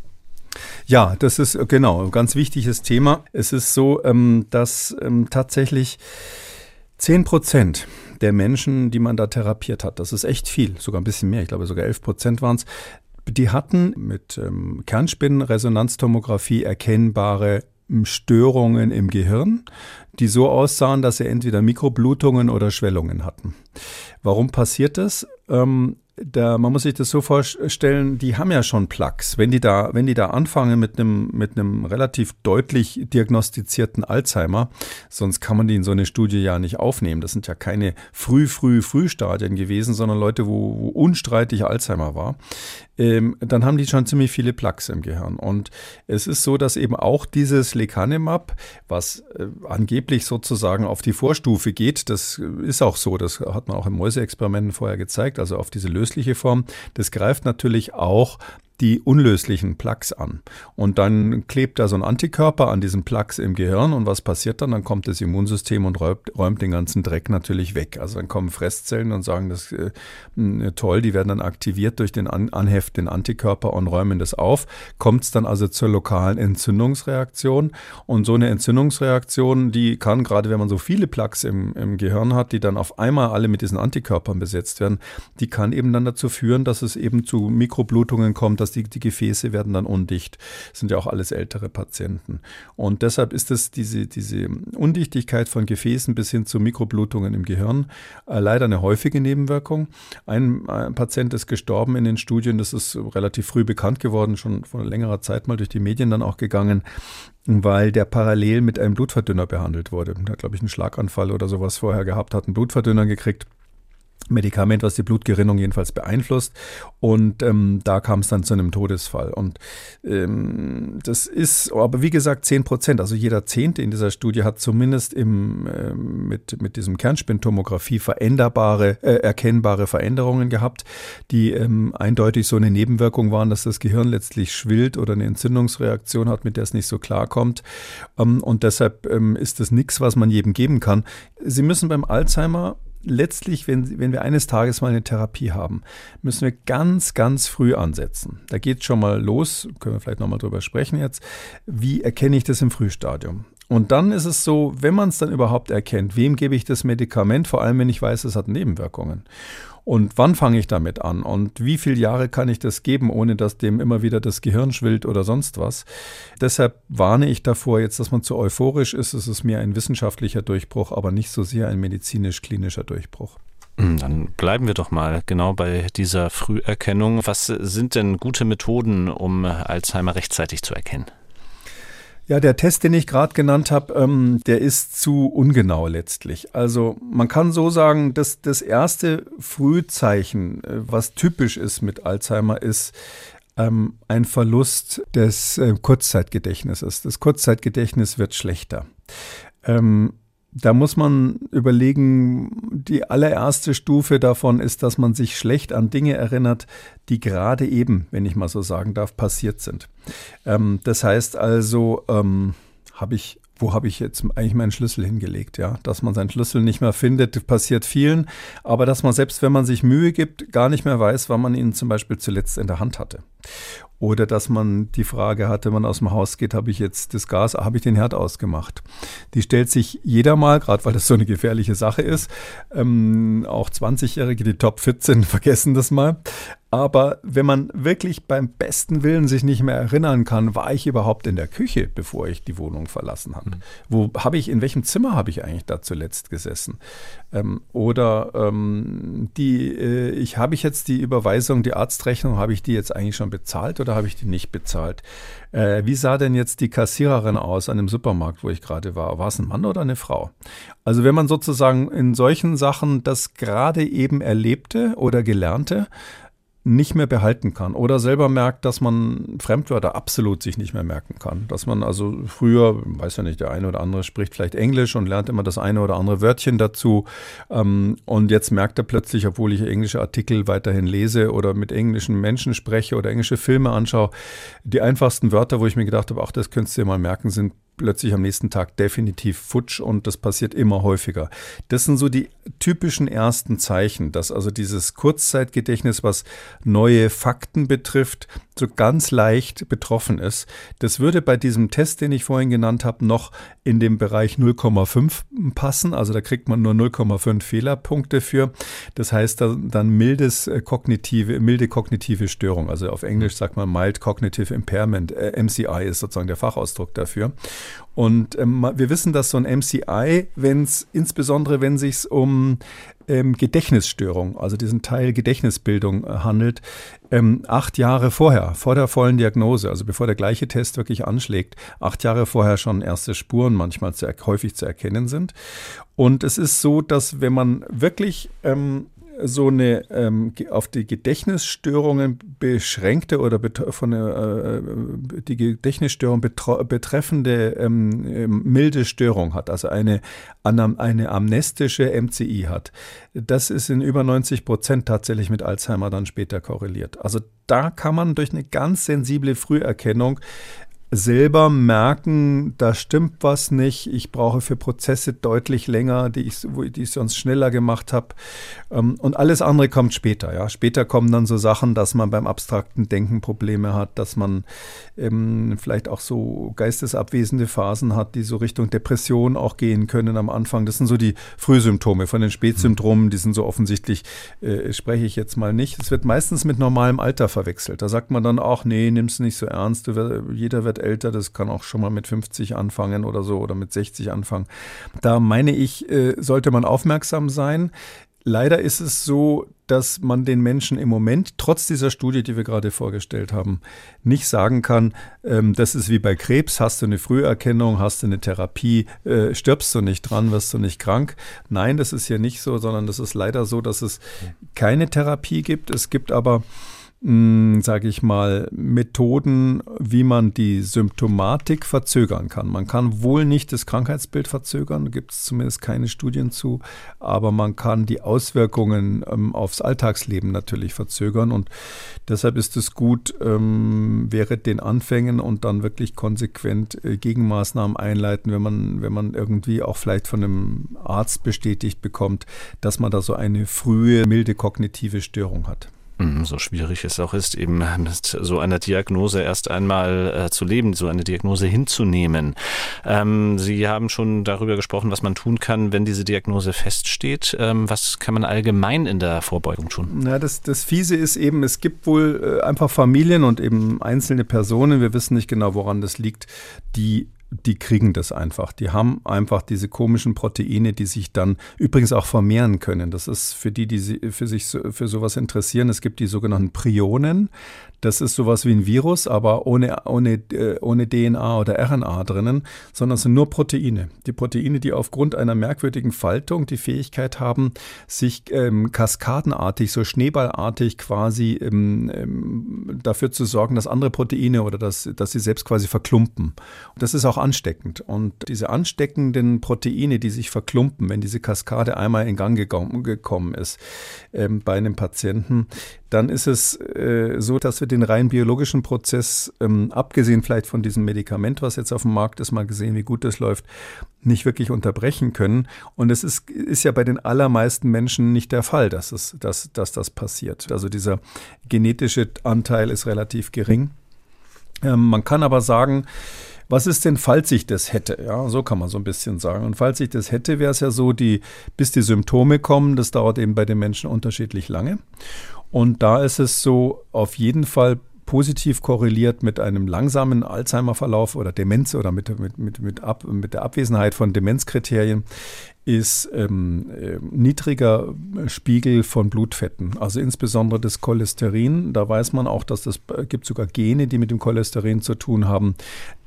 Ja, das ist genau ein ganz wichtiges Thema. Es ist so, ähm, dass ähm, tatsächlich 10 Prozent der Menschen, die man da therapiert hat, das ist echt viel, sogar ein bisschen mehr, ich glaube sogar 11 Prozent waren es, die hatten mit ähm, Kernspinrenresonanztomographie erkennbare ähm, Störungen im Gehirn, die so aussahen, dass sie entweder Mikroblutungen oder Schwellungen hatten. Warum passiert das? Da, man muss sich das so vorstellen, die haben ja schon Plaques. Wenn die da, wenn die da anfangen mit einem, mit einem relativ deutlich diagnostizierten Alzheimer, sonst kann man die in so eine Studie ja nicht aufnehmen. Das sind ja keine früh, früh, Frühstadien gewesen, sondern Leute, wo, wo unstreitig Alzheimer war. Ähm, dann haben die schon ziemlich viele Plaques im Gehirn. Und es ist so, dass eben auch dieses Lecanemab, was äh, angeblich sozusagen auf die Vorstufe geht, das ist auch so, das hat man auch in Mäuseexperimenten vorher gezeigt, also auf diese lösliche Form. Das greift natürlich auch die unlöslichen Plaques an. Und dann klebt da so ein Antikörper an diesen Plaques im Gehirn und was passiert dann? Dann kommt das Immunsystem und räumt, räumt den ganzen Dreck natürlich weg. Also dann kommen Fresszellen und sagen, das äh, toll, die werden dann aktiviert durch den an, Anheft, den Antikörper und räumen das auf. Kommt es dann also zur lokalen Entzündungsreaktion und so eine Entzündungsreaktion, die kann gerade, wenn man so viele Plaques im, im Gehirn hat, die dann auf einmal alle mit diesen Antikörpern besetzt werden, die kann eben dann dazu führen, dass es eben zu Mikroblutungen kommt, dass dass die, die Gefäße werden dann undicht. Das sind ja auch alles ältere Patienten. Und deshalb ist es diese, diese Undichtigkeit von Gefäßen bis hin zu Mikroblutungen im Gehirn äh, leider eine häufige Nebenwirkung. Ein, ein, Patient ist gestorben in den Studien, das ist relativ früh bekannt geworden, schon vor längerer Zeit mal durch die Medien dann auch gegangen weil der parallel mit einem Blutverdünner behandelt wurde. Der hat, glaube ich, einen Schlaganfall oder sowas vorher gehabt, hat einen Blutverdünner gekriegt Medikament, was die Blutgerinnung jedenfalls beeinflusst. Und ähm, da kam es dann zu einem Todesfall. Und ähm, das ist, aber wie gesagt, 10 Prozent, also jeder Zehnte in dieser Studie hat zumindest im, äh, mit, mit diesem Kernspintomographie veränderbare, äh, erkennbare Veränderungen gehabt, die ähm, eindeutig so eine Nebenwirkung waren, dass das Gehirn letztlich schwillt oder eine Entzündungsreaktion hat, mit der es nicht so klarkommt. Ähm, und deshalb ähm, ist das nichts, was man jedem geben kann. Sie müssen beim Alzheimer letztlich, wenn, wenn wir eines Tages mal eine Therapie haben, müssen wir ganz, ganz früh ansetzen. Da geht schon mal los, können wir vielleicht nochmal drüber sprechen jetzt. Wie erkenne ich das im Frühstadium? Und dann ist es so, wenn man es dann überhaupt erkennt, wem gebe ich das Medikament, vor allem wenn ich weiß, es hat Nebenwirkungen. Und wann fange ich damit an? Und wie viele Jahre kann ich das geben, ohne dass dem immer wieder das Gehirn schwillt oder sonst was? Deshalb warne ich davor jetzt, dass man zu euphorisch ist. Es ist mehr ein wissenschaftlicher Durchbruch, aber nicht so sehr ein medizinisch-klinischer Durchbruch. Hm, dann bleiben wir doch mal genau bei dieser Früherkennung. Was sind denn gute Methoden, um Alzheimer rechtzeitig zu erkennen? Ja, der Test, den ich gerade genannt habe, ähm, der ist zu ungenau letztlich. Also man kann so sagen, dass das erste Frühzeichen, äh, was typisch ist mit Alzheimer, ist ähm, ein Verlust des äh, Kurzzeitgedächtnisses. Das Kurzzeitgedächtnis wird schlechter. Ähm, da muss man überlegen, die allererste Stufe davon ist, dass man sich schlecht an Dinge erinnert, die gerade eben, wenn ich mal so sagen darf, passiert sind. Ähm, das heißt also, ähm, habe ich wo habe ich jetzt eigentlich meinen Schlüssel hingelegt, ja? Dass man seinen Schlüssel nicht mehr findet, passiert vielen, aber dass man selbst, wenn man sich Mühe gibt, gar nicht mehr weiß, wann man ihn zum Beispiel zuletzt in der Hand hatte. Oder dass man die Frage hatte, wenn man aus dem Haus geht, habe ich jetzt das Gas, habe ich den Herd ausgemacht? Die stellt sich jeder mal, gerade weil das so eine gefährliche Sache ist. Ähm, auch 20-Jährige, die topfit sind, vergessen das mal. Aber wenn man wirklich beim besten Willen sich nicht mehr erinnern kann, war ich überhaupt in der Küche, bevor ich die Wohnung verlassen habe? Mhm. Wo habe ich, in welchem Zimmer habe ich eigentlich da zuletzt gesessen? Ähm, oder ähm, die, äh, ich habe ich jetzt die Überweisung, die Arztrechnung, habe ich die jetzt eigentlich schon bezahlt oder habe ich die nicht bezahlt? Äh, wie sah denn jetzt die Kassiererin aus an dem Supermarkt, wo ich gerade war? War es ein Mann oder eine Frau? Also wenn man sozusagen in solchen Sachen das gerade eben erlebte oder gelernte, nicht mehr behalten kann oder selber merkt, dass man Fremdwörter absolut sich nicht mehr merken kann. Dass man also früher, weiß ja nicht, der eine oder andere spricht vielleicht Englisch und lernt immer das eine oder andere Wörtchen dazu ähm, und jetzt merkt er plötzlich, obwohl ich englische Artikel weiterhin lese oder mit englischen Menschen spreche oder englische Filme anschaue, die einfachsten Wörter, wo ich mir gedacht habe, ach, das könntest du dir mal merken, sind plötzlich am nächsten Tag definitiv futsch und das passiert immer häufiger. Das sind so die typischen ersten Zeichen, dass also dieses Kurzzeitgedächtnis, was neue Fakten betrifft, so ganz leicht betroffen ist. Das würde bei diesem Test, den ich vorhin genannt habe, noch in dem Bereich 0,5 passen. Also da kriegt man nur 0,5 Fehlerpunkte für. Das heißt dann, dann mildes äh, kognitive, milde kognitive Störung. Also auf Englisch sagt man mild cognitive impairment. Äh, MCI ist sozusagen der Fachausdruck dafür. Und ähm, wir wissen, dass so ein MCI, wenn es insbesondere wenn sich um ähm, Gedächtnisstörung, also diesen Teil Gedächtnisbildung äh, handelt, ähm, acht Jahre vorher, vor der vollen Diagnose, also bevor der gleiche Test wirklich anschlägt, acht Jahre vorher schon erste Spuren manchmal zu, häufig zu erkennen sind. Und es ist so, dass wenn man wirklich ähm, so eine ähm, auf die Gedächtnisstörungen beschränkte oder von äh, die Gedächtnisstörung betreffende ähm, ähm, milde Störung hat, also eine, eine amnestische MCI hat. Das ist in über 90 Prozent tatsächlich mit Alzheimer dann später korreliert. Also da kann man durch eine ganz sensible Früherkennung selber merken, da stimmt was nicht, ich brauche für Prozesse deutlich länger, die ich, die ich sonst schneller gemacht habe. Ähm, und alles andere kommt später. Ja. Später kommen dann so Sachen, dass man beim abstrakten Denken Probleme hat, dass man ähm, vielleicht auch so geistesabwesende Phasen hat, die so Richtung Depression auch gehen können am Anfang. Das sind so die Frühsymptome. Von den Spätsymptomen, die sind so offensichtlich, äh, spreche ich jetzt mal nicht. Es wird meistens mit normalem Alter verwechselt. Da sagt man dann auch, nee, nimm's nicht so ernst, du, jeder wird älter, das kann auch schon mal mit 50 anfangen oder so oder mit 60 anfangen. Da meine ich, äh, sollte man aufmerksam sein. Leider ist es so, dass man den Menschen im Moment, trotz dieser Studie, die wir gerade vorgestellt haben, nicht sagen kann, ähm, das ist wie bei Krebs, hast du eine Früherkennung, hast du eine Therapie, äh, stirbst du nicht dran, wirst du nicht krank. Nein, das ist hier nicht so, sondern das ist leider so, dass es keine Therapie gibt. Es gibt aber sage ich mal, Methoden, wie man die Symptomatik verzögern kann. Man kann wohl nicht das Krankheitsbild verzögern, gibt es zumindest keine Studien zu, aber man kann die Auswirkungen ähm, aufs Alltagsleben natürlich verzögern und deshalb ist es gut, ähm, während den Anfängen und dann wirklich konsequent äh, Gegenmaßnahmen einleiten, wenn man, wenn man irgendwie auch vielleicht von einem Arzt bestätigt bekommt, dass man da so eine frühe, milde kognitive Störung hat. Mhm, so schwierig es auch ist, eben mit so einer Diagnose erst einmal äh, zu leben, so eine Diagnose hinzunehmen. Ähm, Sie haben schon darüber gesprochen, was man tun kann, wenn diese Diagnose feststeht. Ähm, was kann man allgemein in der Vorbeugung tun? Ja, das, das Fiese ist eben, es gibt wohl äh, einfach Familien und eben einzelne Personen, wir wissen nicht genau, woran das liegt, die die kriegen das einfach. Die haben einfach diese komischen Proteine, die sich dann übrigens auch vermehren können. Das ist für die, die für sich für sowas interessieren. Es gibt die sogenannten Prionen. Das ist sowas wie ein Virus, aber ohne, ohne, äh, ohne DNA oder RNA drinnen, sondern es sind nur Proteine. Die Proteine, die aufgrund einer merkwürdigen Faltung die Fähigkeit haben, sich ähm, kaskadenartig, so schneeballartig quasi ähm, ähm, dafür zu sorgen, dass andere Proteine oder dass, dass sie selbst quasi verklumpen. Und das ist auch ansteckend. Und diese ansteckenden Proteine, die sich verklumpen, wenn diese Kaskade einmal in Gang gekommen ist ähm, bei einem Patienten, dann ist es äh, so, dass wir den rein biologischen Prozess, ähm, abgesehen vielleicht von diesem Medikament, was jetzt auf dem Markt ist, mal gesehen, wie gut das läuft, nicht wirklich unterbrechen können. Und es ist, ist ja bei den allermeisten Menschen nicht der Fall, dass, es, dass, dass das passiert. Also dieser genetische Anteil ist relativ gering. Ähm, man kann aber sagen, was ist denn, falls ich das hätte? Ja, so kann man so ein bisschen sagen. Und falls ich das hätte, wäre es ja so, die, bis die Symptome kommen, das dauert eben bei den Menschen unterschiedlich lange. Und da ist es so auf jeden Fall positiv korreliert mit einem langsamen Alzheimer-Verlauf oder Demenz oder mit, mit, mit, mit, ab, mit der Abwesenheit von Demenzkriterien ist ähm, äh, niedriger Spiegel von Blutfetten, also insbesondere das Cholesterin. Da weiß man auch, dass es äh, gibt sogar Gene, die mit dem Cholesterin zu tun haben,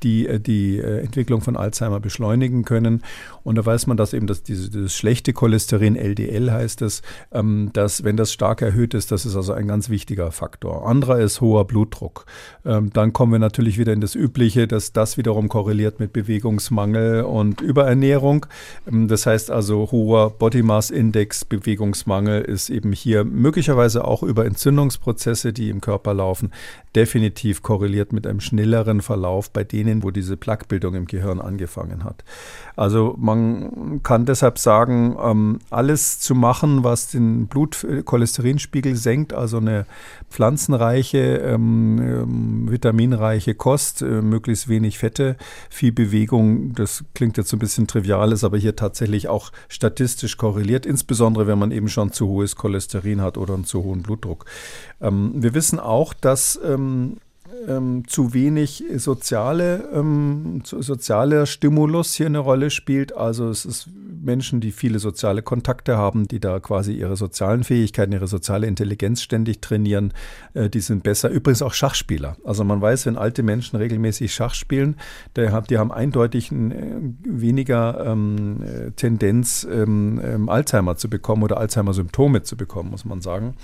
die äh, die äh, Entwicklung von Alzheimer beschleunigen können. Und da weiß man, dass eben das, diese, das schlechte Cholesterin, LDL heißt es, ähm, dass wenn das stark erhöht ist, das ist also ein ganz wichtiger Faktor. Anderer ist hoher Blutdruck. Ähm, dann kommen wir natürlich wieder in das Übliche, dass das wiederum korreliert mit Bewegungsmangel und Überernährung. Ähm, das heißt also hoher Body Mass Index, Bewegungsmangel ist eben hier möglicherweise auch über Entzündungsprozesse, die im Körper laufen, definitiv korreliert mit einem schnelleren Verlauf bei denen, wo diese Plaquebildung im Gehirn angefangen hat. Also man kann deshalb sagen, ähm, alles zu machen, was den Blutcholesterinspiegel senkt, also eine pflanzenreiche, ähm, ähm, vitaminreiche Kost, äh, möglichst wenig Fette, viel Bewegung, das klingt jetzt so ein bisschen trivial, ist aber hier tatsächlich auch statistisch korreliert, insbesondere wenn man eben schon zu hohes Cholesterin hat oder einen zu hohen Blutdruck. Ähm, wir wissen auch, dass ähm, ähm, zu wenig soziale, ähm, sozialer Stimulus hier eine Rolle spielt. Also es ist Menschen, die viele soziale Kontakte haben, die da quasi ihre sozialen Fähigkeiten, ihre soziale Intelligenz ständig trainieren, äh, die sind besser. Übrigens auch Schachspieler. Also man weiß, wenn alte Menschen regelmäßig Schach spielen, die haben, eindeutig ein, äh, weniger ähm, äh, Tendenz, ähm, ähm, Alzheimer zu bekommen oder Alzheimer-Symptome zu bekommen, muss man sagen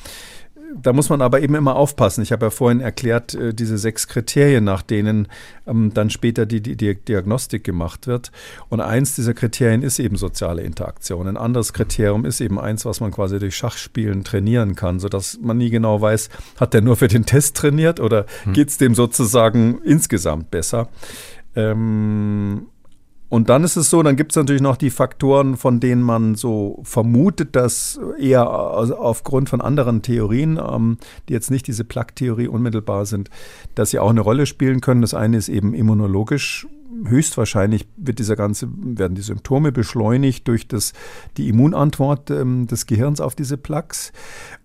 da muss man aber eben immer aufpassen. Ich habe ja vorhin erklärt, äh, diese sechs Kriterien, nach denen ähm, dann später die, die, Diagnostik gemacht wird. Und eins dieser Kriterien ist eben soziale Interaktion. Ein anderes Kriterium ist eben eins, was man quasi durch Schachspielen trainieren kann, sodass man nie genau weiß, hat der nur für den Test trainiert oder hm. geht es dem sozusagen insgesamt besser. Ähm, und dann ist es so, dann gibt es natürlich noch die Faktoren, von denen man so vermutet, dass eher aufgrund von anderen Theorien, ähm, die jetzt nicht diese Plaque-Theorie unmittelbar sind, dass sie auch eine Rolle spielen können. Das eine ist eben immunologisch höchstwahrscheinlich wird dieser ganze, werden die Symptome beschleunigt durch das, die Immunantwort ähm, des Gehirns auf diese Plaques,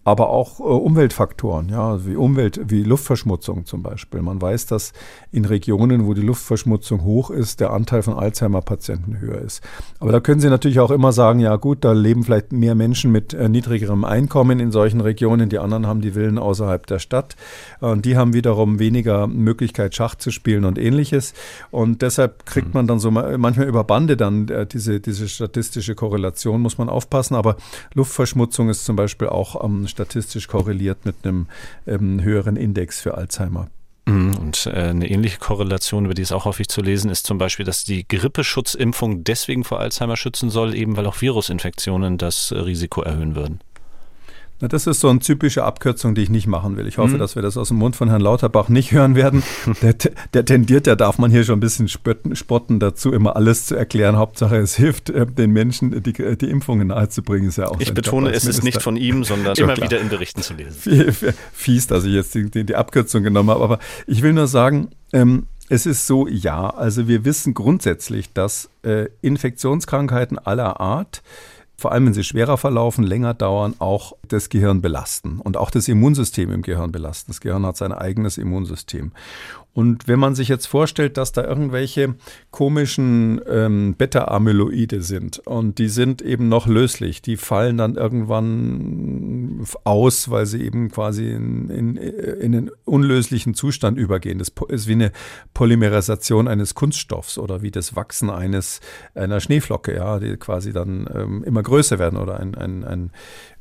aber auch äh, Umweltfaktoren, ja, wie Umwelt, wie Luftverschmutzung zum Beispiel. Man weiß, dass in Regionen, wo die Luftverschmutzung hoch ist, der Anteil von Alzheimer-Patienten höher ist. Aber da können Sie natürlich auch immer sagen, ja gut, da leben vielleicht mehr Menschen mit äh, niedrigerem Einkommen in solchen Regionen, die anderen haben die Villen außerhalb der Stadt und die haben wiederum weniger Möglichkeit, Schach zu spielen und ähnliches. Und deshalb kriegt man dann so manchmal über Bande dann äh, diese, diese statistische Korrelation, muss man aufpassen. Aber Luftverschmutzung ist zum Beispiel auch ähm, statistisch korreliert mit einem ähm, höheren Index für Alzheimer. Mhm. Und äh, eine ähnliche Korrelation, über die ist auch häufig zu lesen, ist zum Beispiel, dass die Grippeschutzimpfung deswegen vor Alzheimer schützen soll, eben weil auch Virusinfektionen das Risiko erhöhen würden. Na, das ist so eine typische Abkürzung, die ich nicht machen will. Ich hoffe, mhm. dass wir das aus dem Mund von Herrn Lauterbach nicht hören werden. Der, der tendiert, ja, darf man hier schon ein bisschen spotten, spotten dazu, immer alles zu erklären. Hauptsache, es hilft äh, den Menschen, die, die Impfungen nahezubringen. Ist ja auch ich betone, es ist nicht von ihm, sondern immer klar. wieder in Berichten zu lesen. Fies, dass ich jetzt die, die, die Abkürzung genommen habe. Aber ich will nur sagen, ähm, es ist so, ja, also wir wissen grundsätzlich, dass äh, Infektionskrankheiten aller Art vor allem wenn sie schwerer verlaufen, länger dauern, auch das Gehirn belasten und auch das Immunsystem im Gehirn belasten. Das Gehirn hat sein eigenes Immunsystem. Und wenn man sich jetzt vorstellt, dass da irgendwelche komischen ähm, Beta-Amyloide sind und die sind eben noch löslich, die fallen dann irgendwann aus, weil sie eben quasi in, in, in einen unlöslichen Zustand übergehen. Das ist wie eine Polymerisation eines Kunststoffs oder wie das Wachsen eines einer Schneeflocke, ja, die quasi dann ähm, immer größer werden oder ein, ein, ein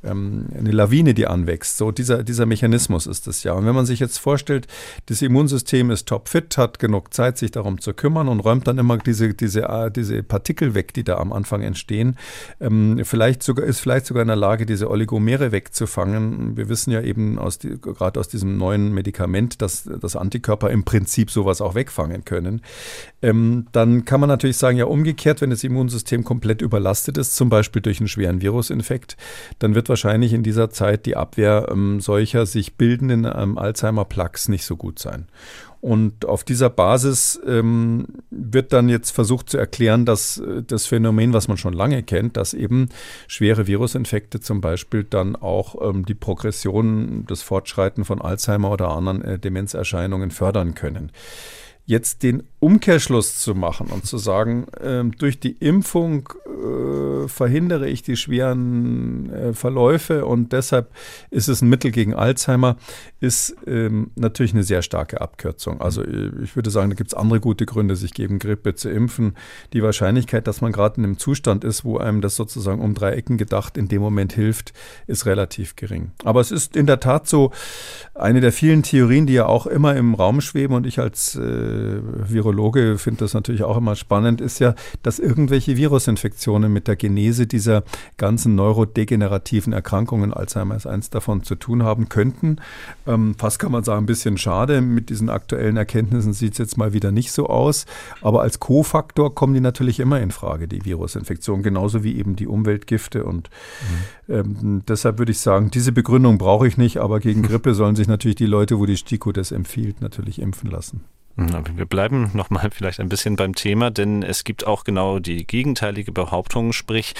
ähm, eine Lawine, die anwächst. So dieser, dieser Mechanismus ist es ja. Und wenn man sich jetzt vorstellt, das Immunsystem ist topfit, hat genug Zeit, sich darum zu kümmern und räumt dann immer diese, diese, äh, diese Partikel weg, die da am Anfang entstehen. Ähm, vielleicht sogar, ist vielleicht sogar in der Lage, diese Oligomere wegzufangen. Wir wissen ja eben aus gerade aus diesem neuen Medikament, dass, dass Antikörper im Prinzip sowas auch wegfangen können. Ähm, dann kann man natürlich sagen, ja umgekehrt, wenn das Immunsystem komplett überlastet ist, zum Beispiel durch einen schweren Virusinfekt, dann wird wahrscheinlich in dieser Zeit die Abwehr ähm, solcher sich bildenden ähm, Alzheimer-Plaques nicht so gut sein. Und auf dieser Basis ähm, wird dann jetzt versucht zu erklären, dass äh, das Phänomen, was man schon lange kennt, dass eben schwere Virusinfekte zum Beispiel dann auch ähm, die Progression, das Fortschreiten von Alzheimer oder anderen äh, Demenzerscheinungen fördern können. Jetzt den Umkehrschluss zu machen und zu sagen, äh, durch die Impfung äh, verhindere ich die schweren äh, Verläufe und deshalb ist es ein Mittel gegen Alzheimer, ist ähm, natürlich eine sehr starke Abkürzung. Also äh, ich würde sagen, da gibt es andere gute Gründe, sich gegen Grippe zu impfen. Die Wahrscheinlichkeit, dass man gerade in einem Zustand ist, wo einem das sozusagen um drei Ecken gedacht in dem Moment hilft, ist relativ gering. Aber es ist in der Tat so eine der vielen Theorien, die ja auch immer im Raum schweben und ich als äh, Virologe finde das natürlich auch immer spannend, ist ja, dass irgendwelche Virusinfektionen mit der Genese dieser ganzen neurodegenerativen Erkrankungen, Alzheimer ist eins davon, zu tun haben könnten. Ähm, fast kann man sagen, ein bisschen schade. Mit diesen aktuellen Erkenntnissen sieht es jetzt mal wieder nicht so aus. Aber als Kofaktor kommen die natürlich immer in Frage, die Virusinfektionen, genauso wie eben die Umweltgifte. Und mhm. ähm, deshalb würde ich sagen, diese Begründung brauche ich nicht, aber gegen Grippe sollen sich natürlich die Leute, wo die STIKO das empfiehlt, natürlich impfen lassen. Wir bleiben nochmal vielleicht ein bisschen beim Thema, denn es gibt auch genau die gegenteilige Behauptung, sprich,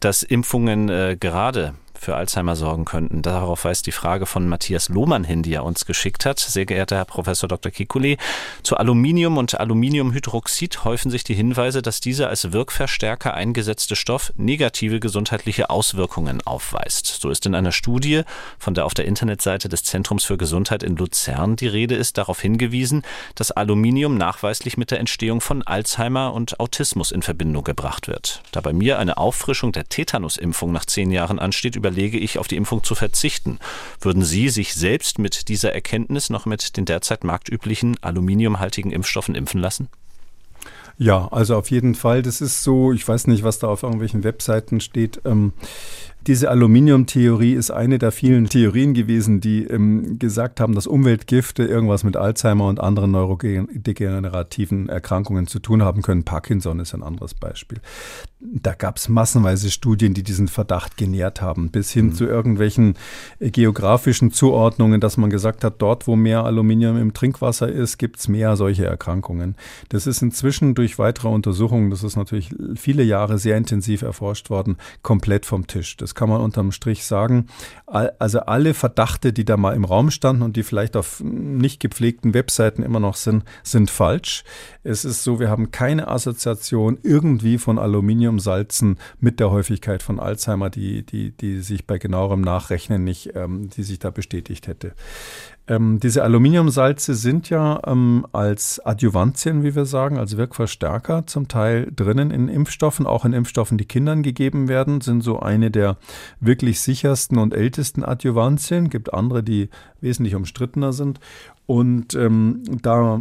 dass Impfungen äh, gerade für Alzheimer sorgen könnten. Darauf weist die Frage von Matthias Lohmann hin, die er uns geschickt hat. Sehr geehrter Herr Professor Dr. Kikuli, zu Aluminium und Aluminiumhydroxid häufen sich die Hinweise, dass dieser als Wirkverstärker eingesetzte Stoff negative gesundheitliche Auswirkungen aufweist. So ist in einer Studie, von der auf der Internetseite des Zentrums für Gesundheit in Luzern die Rede ist, darauf hingewiesen, dass Aluminium nachweislich mit der Entstehung von Alzheimer und Autismus in Verbindung gebracht wird. Da bei mir eine Auffrischung der Tetanusimpfung nach zehn Jahren ansteht, über überlege ich, auf die Impfung zu verzichten. Würden Sie sich selbst mit dieser Erkenntnis noch mit den derzeit marktüblichen aluminiumhaltigen Impfstoffen impfen lassen? Ja, also auf jeden Fall. Das ist so, ich weiß nicht, was da auf irgendwelchen Webseiten steht. Ähm, diese Aluminiumtheorie ist eine der vielen Theorien gewesen, die ähm, gesagt haben, dass Umweltgifte irgendwas mit Alzheimer und anderen neurodegenerativen Erkrankungen zu tun haben können. Parkinson ist ein anderes Beispiel. Da gab es massenweise Studien, die diesen Verdacht genährt haben, bis hin mhm. zu irgendwelchen äh, geografischen Zuordnungen, dass man gesagt hat, dort, wo mehr Aluminium im Trinkwasser ist, gibt es mehr solche Erkrankungen. Das ist inzwischen durch weitere Untersuchungen, das ist natürlich viele Jahre sehr intensiv erforscht worden, komplett vom Tisch. Das das kann man unterm Strich sagen. Also alle Verdachte, die da mal im Raum standen und die vielleicht auf nicht gepflegten Webseiten immer noch sind, sind falsch. Es ist so, wir haben keine Assoziation irgendwie von Aluminiumsalzen mit der Häufigkeit von Alzheimer, die, die, die sich bei genauerem Nachrechnen nicht, ähm, die sich da bestätigt hätte. Ähm, diese Aluminiumsalze sind ja ähm, als Adjuvantien, wie wir sagen, als Wirkverstärker zum Teil drinnen in Impfstoffen, auch in Impfstoffen, die Kindern gegeben werden, sind so eine der wirklich sichersten und ältesten Adjuvantien. Gibt andere, die wesentlich umstrittener sind. Und ähm, da,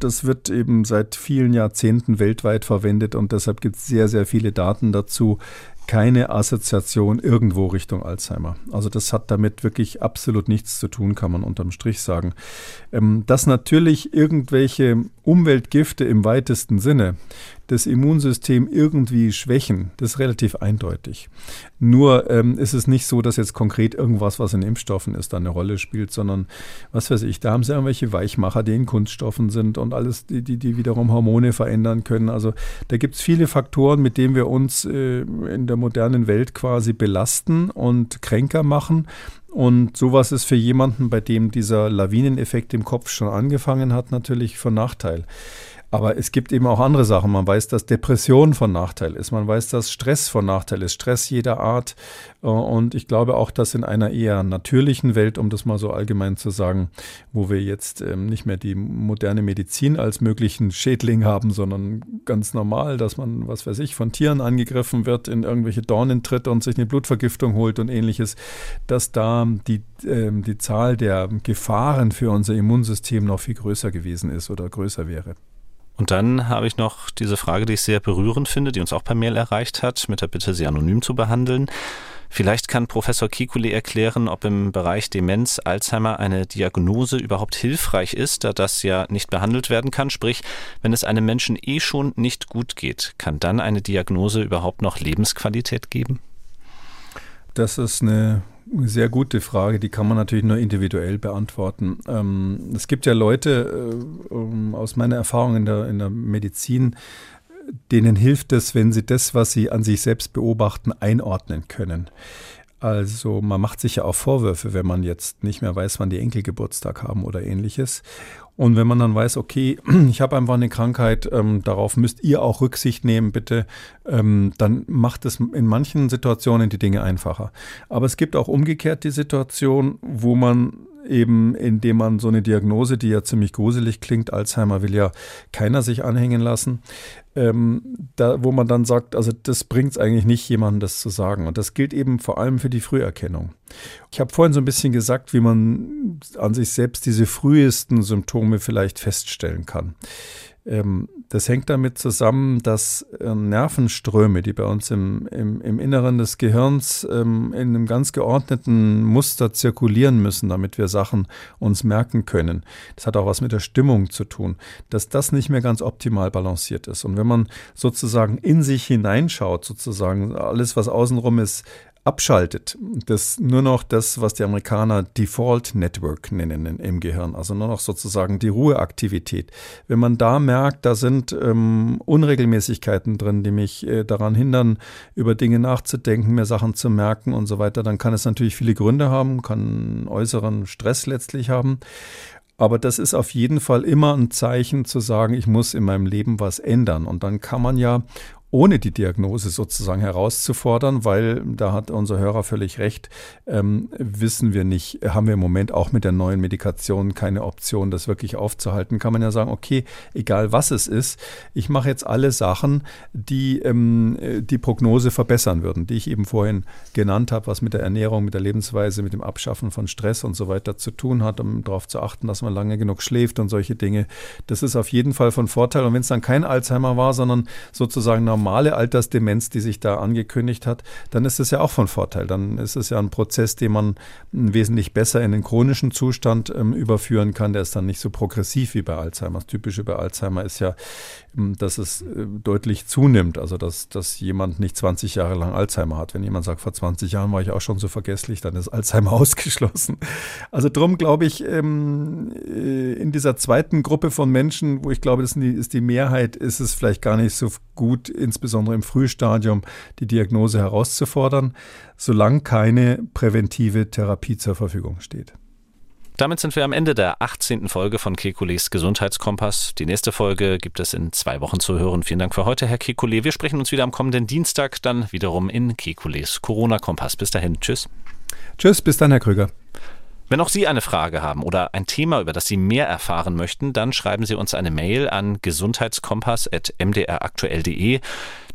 das wird eben seit vielen Jahrzehnten weltweit verwendet und deshalb gibt es sehr, sehr viele Daten dazu, keine Assoziation irgendwo Richtung Alzheimer. Also das hat damit wirklich absolut nichts zu tun, kann man unterm Strich sagen. Ähm, dass natürlich irgendwelche Umweltgifte im weitesten Sinne das Immunsystem irgendwie schwächen, das ist relativ eindeutig. Nur ähm, ist es nicht so, dass jetzt konkret irgendwas, was in Impfstoffen ist, da eine Rolle spielt, sondern was weiß ich, da haben sie irgendwelche Weichmacher, die in Kunststoffen sind und alles, die, die, die wiederum Hormone verändern können. Also da gibt es viele Faktoren, mit denen wir uns äh, in der modernen Welt quasi belasten und kränker machen. Und sowas ist für jemanden, bei dem dieser Lawineneffekt im Kopf schon angefangen hat, natürlich von Nachteil. Aber es gibt eben auch andere Sachen. Man weiß, dass Depression von Nachteil ist. Man weiß, dass Stress von Nachteil ist. Stress jeder Art. Äh, und ich glaube auch, dass in einer eher natürlichen Welt, um das mal so allgemein zu sagen, wo wir jetzt ähm, nicht mehr die moderne Medizin als möglichen Schädling haben, sondern ganz normal, dass man, was weiß ich, von Tieren angegriffen wird, in irgendwelche Dornen tritt und sich eine Blutvergiftung holt und ähnliches, dass da die, ähm, die Zahl der Gefahren für unser Immunsystem noch viel größer gewesen ist oder größer wäre. Und dann habe ich noch diese Frage, die ich sehr berührend finde, die uns auch per Mail erreicht hat, mit der Bitte, sie anonym zu behandeln. Vielleicht kann Professor Kikuli erklären, ob im Bereich Demenz Alzheimer eine Diagnose überhaupt hilfreich ist, da das ja nicht behandelt werden kann. Sprich, wenn es einem Menschen eh schon nicht gut geht, kann dann eine Diagnose überhaupt noch Lebensqualität geben? Das ist eine Sehr gute Frage, die kann man natürlich nur individuell beantworten. Ähm, es gibt ja Leute äh, aus meiner Erfahrung in der, in der Medizin, denen hilft es, wenn sie das, was sie an sich selbst beobachten, einordnen können. Also man macht sich ja auch Vorwürfe, wenn man jetzt nicht mehr weiß, wann die Enkel Geburtstag haben oder ähnliches. Und wenn man dann weiß, okay, ich habe einfach eine Krankheit, ähm, darauf müsst ihr auch Rücksicht nehmen, bitte, ähm, dann macht es in manchen Situationen die Dinge einfacher. Aber es gibt auch umgekehrt die Situation, wo man eben indem man so eine Diagnose, die ja ziemlich gruselig klingt, Alzheimer will ja keiner sich anhängen lassen, ähm, da, wo man dann sagt, also das bringt es eigentlich nicht, jemandem das zu sagen. Und das gilt eben vor allem für die Früherkennung. Ich habe vorhin so ein bisschen gesagt, wie man an sich selbst diese frühesten Symptome vielleicht feststellen kann. Ähm, das hängt damit zusammen, dass äh, Nervenströme, die bei uns im, im, im Inneren des Gehirns ähm, in einem ganz geordneten Muster zirkulieren müssen, damit wir Sachen uns merken können. Das hat auch was mit der Stimmung zu tun, dass das nicht mehr ganz optimal balanciert ist. Und wenn man sozusagen in sich hineinschaut, sozusagen alles, was außenrum ist, abschaltet, das nur noch das, was die Amerikaner Default Network nennen im Gehirn, also nur noch sozusagen die Ruheaktivität. Wenn man da merkt, da sind ähm, Unregelmäßigkeiten drin, die mich äh, daran hindern, über Dinge nachzudenken, mir Sachen zu merken und so weiter, dann kann es natürlich viele Gründe haben, kann äußeren Stress letztlich haben. Aber das ist auf jeden Fall immer ein Zeichen zu sagen, ich muss in meinem Leben was ändern. Und dann kann man ja ohne die Diagnose sozusagen herauszufordern, weil da hat unser Hörer völlig recht, ähm, wissen wir nicht, haben wir im Moment auch mit der neuen Medikation keine Option, das wirklich aufzuhalten, kann man ja sagen, okay, egal was es ist, ich mache jetzt alle Sachen, die ähm, die Prognose verbessern würden, die ich eben vorhin genannt habe, was mit der Ernährung, mit der Lebensweise, mit dem Abschaffen von Stress und so weiter zu tun hat, um darauf zu achten, dass man lange genug schläft und solche Dinge. Das ist auf jeden Fall von Vorteil. Und wenn es dann kein Alzheimer war, sondern sozusagen normal normale Altersdemenz, die sich da angekündigt hat, dann ist es ja auch von Vorteil. Dann ist es ja ein Prozess, den man wesentlich besser in den chronischen Zustand ähm, überführen kann. Der ist dann nicht so progressiv wie bei Alzheimer. Das Typische bei Alzheimer ist ja, ähm, dass es äh, deutlich zunimmt. Also, dass, dass jemand nicht 20 Jahre lang Alzheimer hat. Wenn jemand sagt, vor 20 Jahren war ich auch schon so vergesslich, dann ist Alzheimer ausgeschlossen. Also drum glaube ich, ähm, äh, in dieser zweiten Gruppe von Menschen, wo ich glaube, das ist die Mehrheit, ist es vielleicht gar nicht so gut, insbesondere im Frühstadium, die Diagnose herauszufordern, solange keine präventive Therapie zur Verfügung steht. Damit sind wir am Ende der 18. Folge von Kekules Gesundheitskompass. Die nächste Folge gibt es in zwei Wochen zu hören. Vielen Dank für heute, Herr Kekule. Wir sprechen uns wieder am kommenden Dienstag, dann wiederum in Kekules Corona-Kompass. Bis dahin, tschüss. Tschüss, bis dann, Herr Krüger. Wenn auch Sie eine Frage haben oder ein Thema, über das Sie mehr erfahren möchten, dann schreiben Sie uns eine Mail an gesundheitskompass.mdraktuell.de.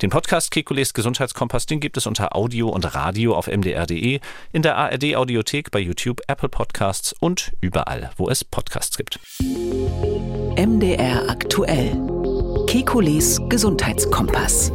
Den Podcast Kekules Gesundheitskompass, den gibt es unter Audio und Radio auf mdr.de, in der ARD Audiothek, bei YouTube, Apple Podcasts und überall, wo es Podcasts gibt. MDR aktuell. Kekules Gesundheitskompass.